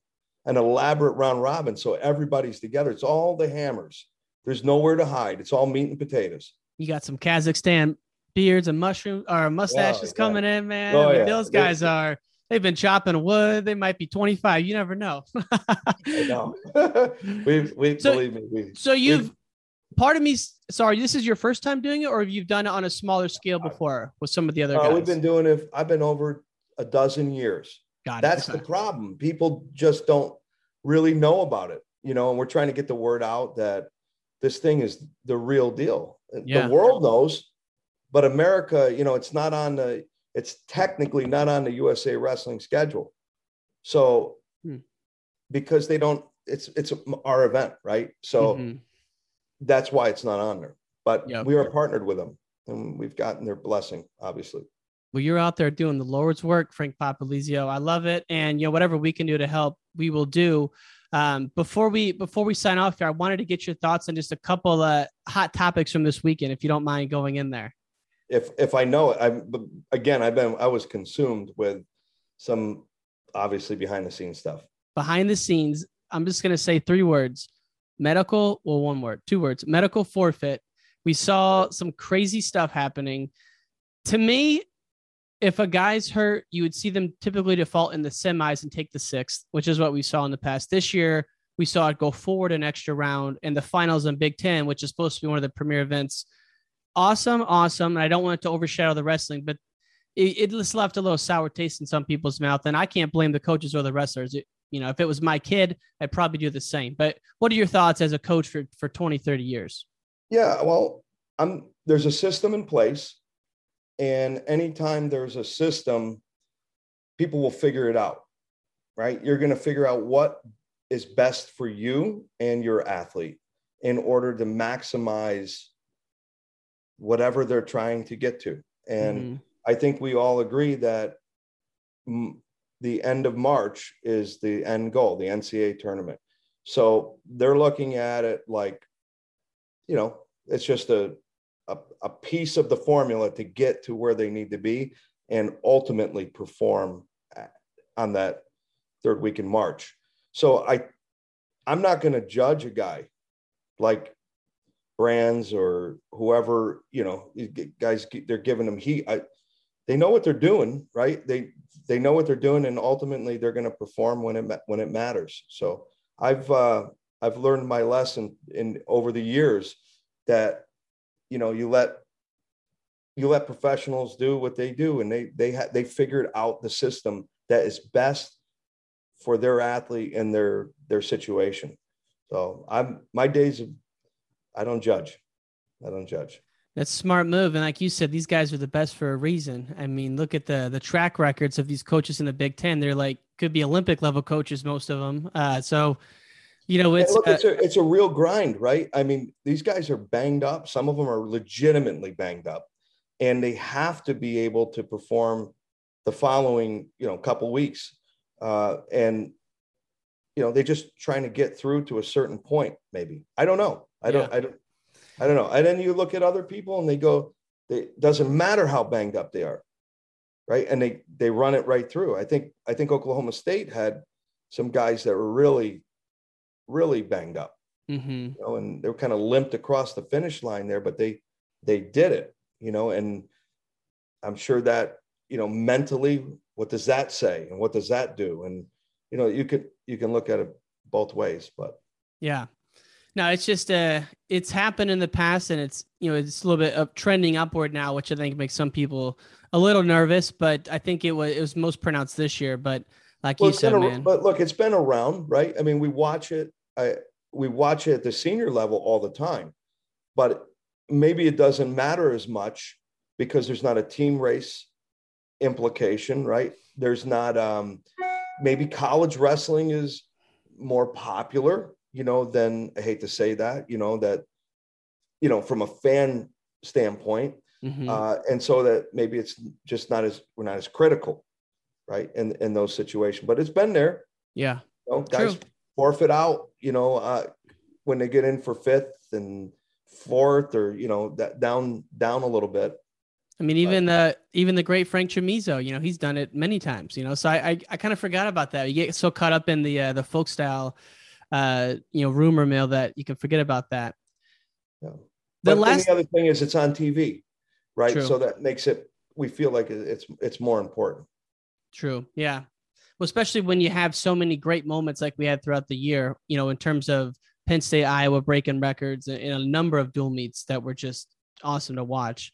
an elaborate round robin. So everybody's together. It's all the hammers. There's nowhere to hide. It's all meat and potatoes. You got some Kazakhstan beards and mushroom or mustaches yeah. coming in, man. Oh, I mean, yeah. Those They're- guys are. They've been chopping wood. They might be 25. You never know. I know. we we So- believe me. We, So you've part of me. Sorry, this is your first time doing it, or have you done it on a smaller scale before with some of the other Uh, guys? we've been doing it. I've been over a dozen years. Got it. That's Okay. the problem. People just don't really know about it, you know. And we're trying to get the word out that this thing is the real deal. Yeah. The world knows, but America, you know, it's not on the. It's technically not on the USA Wrestling schedule. So, Hmm. because they don't, it's it's our event, right? So Mhm. that's why it's not on there. But Yep. we are partnered with them, and we've gotten their blessing, obviously. Well, you're out there doing the Lord's work, Frank Popolizio. I love it, and you know whatever we can do to help, we will do. Um, before we before we sign off here, I wanted to get your thoughts on just a couple of hot topics from this weekend, if you don't mind going in there. If if I know it, I'm again. I've been I was consumed with some obviously behind the scenes stuff. Behind the scenes, I'm just gonna say three words: medical. Well, one word, two words: medical forfeit. We saw some crazy stuff happening. To me, if a guy's hurt, you would see them typically default in the semis and take the sixth, which is what we saw in the past. This year, we saw it go forward an extra round in the finals in Big Ten, which is supposed to be one of the premier events. Awesome, awesome. And I don't want it to overshadow the wrestling, but it, it just left a little sour taste in some people's mouth. And I can't blame the coaches or the wrestlers. It, you know, if it was my kid, I'd probably do the same. But what are your thoughts as a coach for, for 20, 30 years? Yeah, well, I'm there's a system in place and anytime there's a system, people will figure it out, right? You're going to figure out what is best for you and your athlete in order to maximize whatever they're trying to get to. And mm-hmm. I think we all agree that m- the end of March is the end goal, the NCAA tournament. So they're looking at it like, you know, it's just a a, a piece of the formula to get to where they need to be and ultimately perform on that third week in March. So I, I'm not going to judge a guy like Brands or whoever you know guys they're giving them heat. I, they know what they're doing, right? They they know what they're doing, and ultimately they're going to perform when it when it matters. So I've uh, I've learned my lesson in over the years that you know you let you let professionals do what they do and they they ha- they figured out the system that is best for their athlete and their their situation so i'm my days of i don't judge. I don't judge. That's smart move. And like you said these guys are the best for a reason. I mean look at the the track records of these coaches in the big 10 they're like could be olympic level coaches most of them uh, so you know, it's look, it's a it's a real grind, right? I mean, these guys are banged up. Some of them are legitimately banged up, and they have to be able to perform the following, you know, couple weeks. Uh, and you know, they're just trying to get through to a certain point. Maybe I don't know. I don't. Yeah. I don't. I don't know. And then you look at other people, and they go. It doesn't matter how banged up they are, right? And they they run it right through. I think I think Oklahoma State had some guys that were really really banged up. Mm-hmm. You know, and they were kind of limped across the finish line there, but they they did it, you know, and I'm sure that, you know, mentally, what does that say? And what does that do? And you know, you could you can look at it both ways, but yeah. No, it's just uh it's happened in the past and it's you know, it's a little bit of trending upward now, which I think makes some people a little nervous, but I think it was it was most pronounced this year. But like well, you said, a, man. But look, it's been around, right? I mean, we watch it I, we watch it at the senior level all the time, but maybe it doesn't matter as much because there's not a team race implication, right? There's not, um, maybe college wrestling is more popular, you know, than I hate to say that, you know, that, you know, from a fan standpoint. Mm-hmm. Uh, and so that maybe it's just not as, we're not as critical, right? In, in those situations, but it's been there. Yeah. You know, guys, True forfeit out, you know, uh, when they get in for fifth and fourth or, you know, that down, down a little bit. I mean, even the uh, even the great Frank Chamizo, you know, he's done it many times. You know, so I I, I kind of forgot about that. You get so caught up in the uh, the folk style, uh, you know, rumor mill that you can forget about that. Yeah. The but last the other thing is it's on TV, right? True. So that makes it we feel like it's it's more important. True. Yeah well, especially when you have so many great moments like we had throughout the year, you know, in terms of Penn State, Iowa breaking records in a number of dual meets that were just awesome to watch.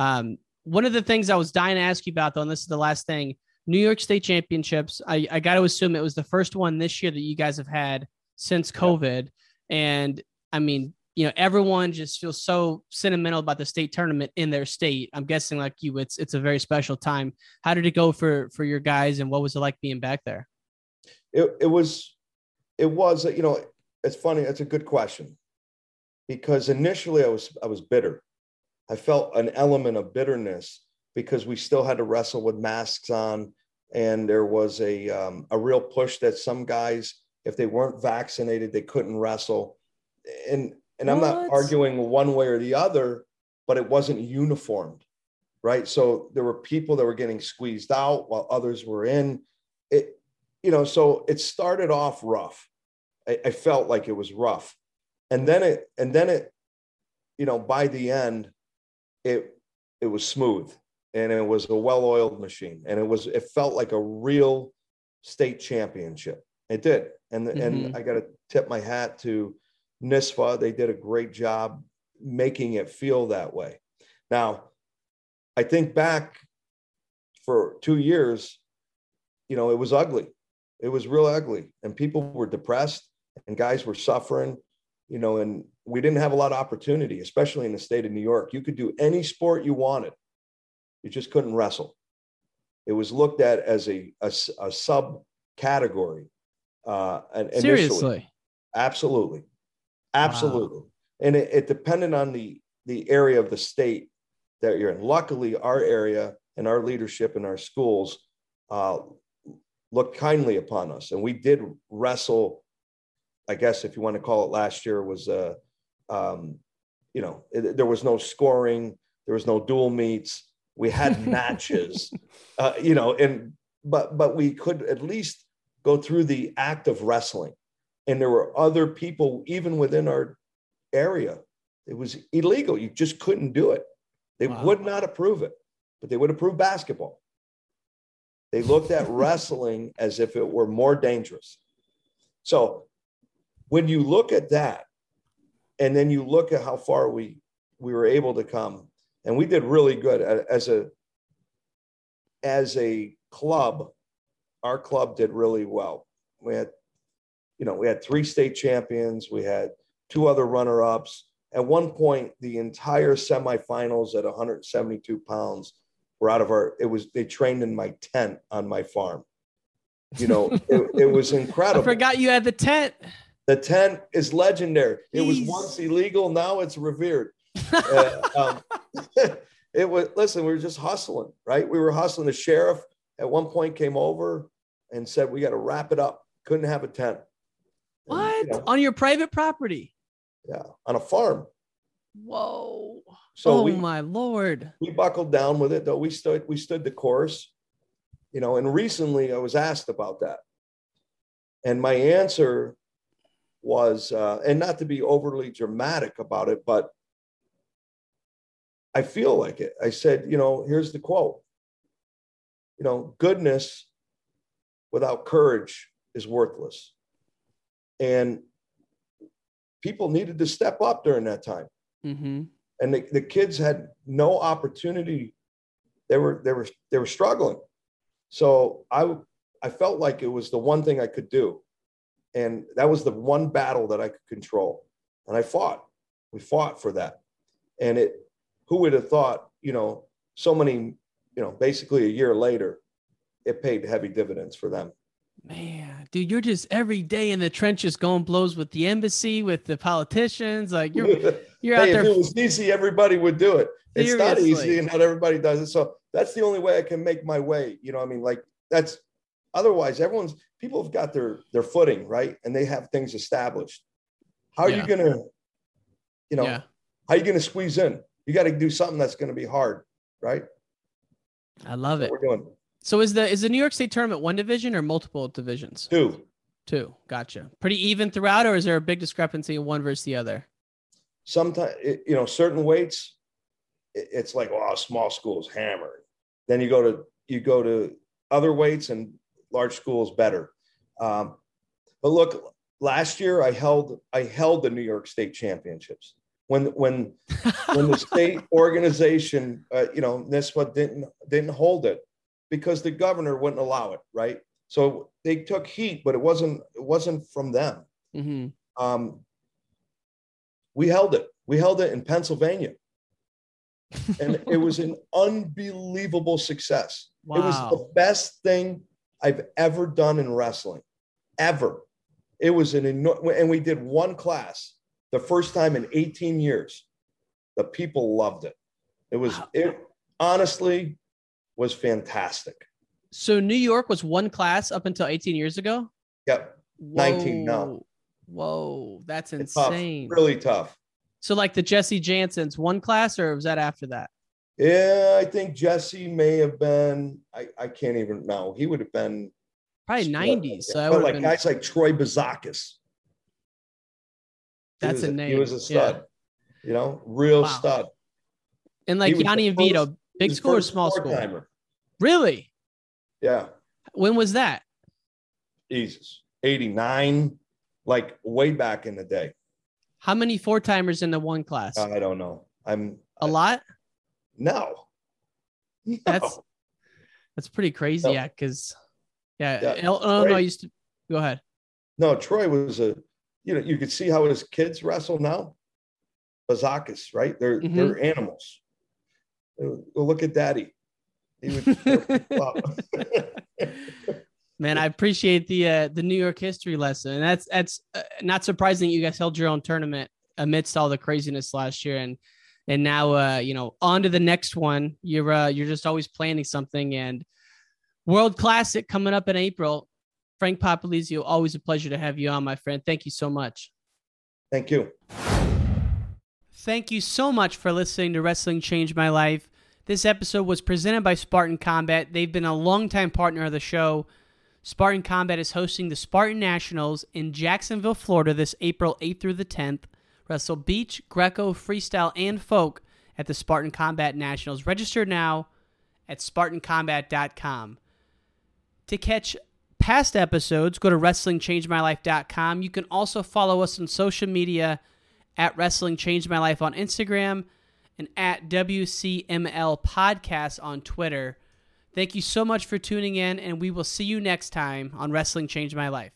Um, one of the things I was dying to ask you about, though, and this is the last thing New York State Championships. I, I got to assume it was the first one this year that you guys have had since COVID. And I mean, you know everyone just feels so sentimental about the state tournament in their state. I'm guessing like you it's it's a very special time. How did it go for for your guys and what was it like being back there? It, it was it was you know it's funny it's a good question. Because initially i was i was bitter i felt an element of bitterness because we still had to wrestle with masks on and there was a um, a real push that some guys if they weren't vaccinated they couldn't wrestle and and what? I'm not arguing one way or the other, but it wasn't uniformed, right? So there were people that were getting squeezed out while others were in. It, you know, so it started off rough. I, I felt like it was rough, and then it, and then it, you know, by the end, it it was smooth. and it was a well-oiled machine, and it was it felt like a real state championship. It did, and Mhm. and I got to tip my hat to NISFA. They did a great job making it feel that way. Now, I think back for two years, you know, it was ugly. It was real ugly, and people were depressed, and guys were suffering, you know, and we didn't have a lot of opportunity, especially in the state of New York. You could do any sport you wanted, you just couldn't wrestle. It was looked at as a a subcategory. Uh, and initially. Seriously. Absolutely. Absolutely. And it, it depended on the, the area of the state that you're in. Luckily, our area and our leadership in our schools uh, looked kindly upon us. And we did wrestle, I guess, if you want to call it last year, was, uh, um, you know, it, there was no scoring, there was no dual meets. We had matches, uh, you know, and but but we could at least go through the act of wrestling and there were other people even within our area it was illegal you just couldn't do it they Wow. would not approve it but they would approve basketball they looked at wrestling as if it were more dangerous so when you look at that and then you look at how far we we were able to come. And we did really good. As a as a club our club did really well. We had you know we had three state champions. We had two other runner-ups. At one point the entire semifinals at 172 pounds were out of our it was they trained in my tent on my farm. You know it, it was I forgot you had the tent. The tent is legendary. It was Jeez. once illegal, now it's revered. Uh, um, it was listen, we were just hustling, right? We were hustling. The sheriff at one point came over and said, We got to wrap it up. Couldn't have a tent. And, What? you know, On your private property? yeah, on a farm. Whoa. So oh we, my lord. we buckled down with it though. We stood, we stood the course, you know, and recently I was asked about that. And my answer was, uh, and not to be overly dramatic about it, but I feel like it. I said, you know, here's the quote. You know, goodness without courage is worthless. And people needed to step up during that time. Mm-hmm. And the, the kids had no opportunity. They were they were they were struggling. So I I felt like it was the one thing I could do. And that was the one battle that I could control. And I fought. We fought for that. And it who would have thought, you know, so many, you know, basically a year later, it paid heavy dividends for them. Man, dude, you're just every day in the trenches going blows with the embassy, with the politicians. Like you're you're out there. if it was easy, everybody would do it. It's not easy, and not everybody does it. So that's the only way I can make my way. You know, what I mean, like that's otherwise everyone's people have got their their footing right, and they have things established. How are Yeah. you gonna, you know, Yeah. how are you gonna squeeze in? You got to do something that's gonna be hard, right? I love it. We're doing So is the is the New York State tournament one division or multiple divisions? two. Two. Gotcha. Pretty even throughout, or is there a big discrepancy in one versus the other? sometimes you know certain weights it's like oh small schools hammered then you go to you go to other weights and large schools better um, but look last year i held i held the new york state championships when when when the state organization uh, you know NISPA didn't didn't hold it because the governor wouldn't allow it right so they took heat but it wasn't it wasn't from them Mm-hmm. um, we held it. We held it in Pennsylvania. and it was an unbelievable success. It was the best thing I've ever done in wrestling, ever. It was an enormous, and we did one class the first time in 18 years. The people loved it. It was, it honestly was fantastic. So New York was one class up until 18 years ago. Yep. 19 now. Whoa. Whoa, that's It's tough, insane. really tough. So like the Jesse Jantzen's one class, or was that after that? Yeah, I think Jesse may have been. I, I can't even know. He would have been Probably 90s. So I but would like been, guys like Troy Bazakis. That's was a name. He was a stud. You know, real Wow. stud. and like he Yianni and Vito, Big school or small school? four-timer. Really? Yeah. When was that? Jesus. 89, like way back in the day. How many four timers in the one class? I don't know. I'm a lot. No. That's that's pretty crazy. No. Yeah, because yeah, Yeah, Illinois right. used to. Go ahead. No, Troy was a, you know, you could see how his kids wrestle now. Bazakis, right? They're Mhm. they're animals. Well, look at Daddy. He would. Man, I appreciate the uh, the New York history lesson. And that's that's uh, not surprising. You guys held your own tournament amidst all the craziness last year, and and now uh, you know on to the next one. You're uh, you're just always planning something. And World Classic coming up in April. Frank Popolizio, always a pleasure to have you on, my friend. Thank you so much. Thank you. Thank you so much for listening to Wrestling Changed My Life. This episode was presented by Spartan Combat. They've been a longtime partner of the show. Spartan Combat is hosting the Spartan Nationals in Jacksonville, Florida this April 8th through the 10th. Wrestle beach, Greco, freestyle, and folk at the Spartan Combat Nationals. Register now at SpartanCombat.com. To catch past episodes, go to WrestlingChangeMyLife.com. You can also follow us on social media at Wrestling My Life on Instagram and at WCML Podcast on Twitter. Thank you so much for tuning in, and we will see you next time on Wrestling Changed My Life.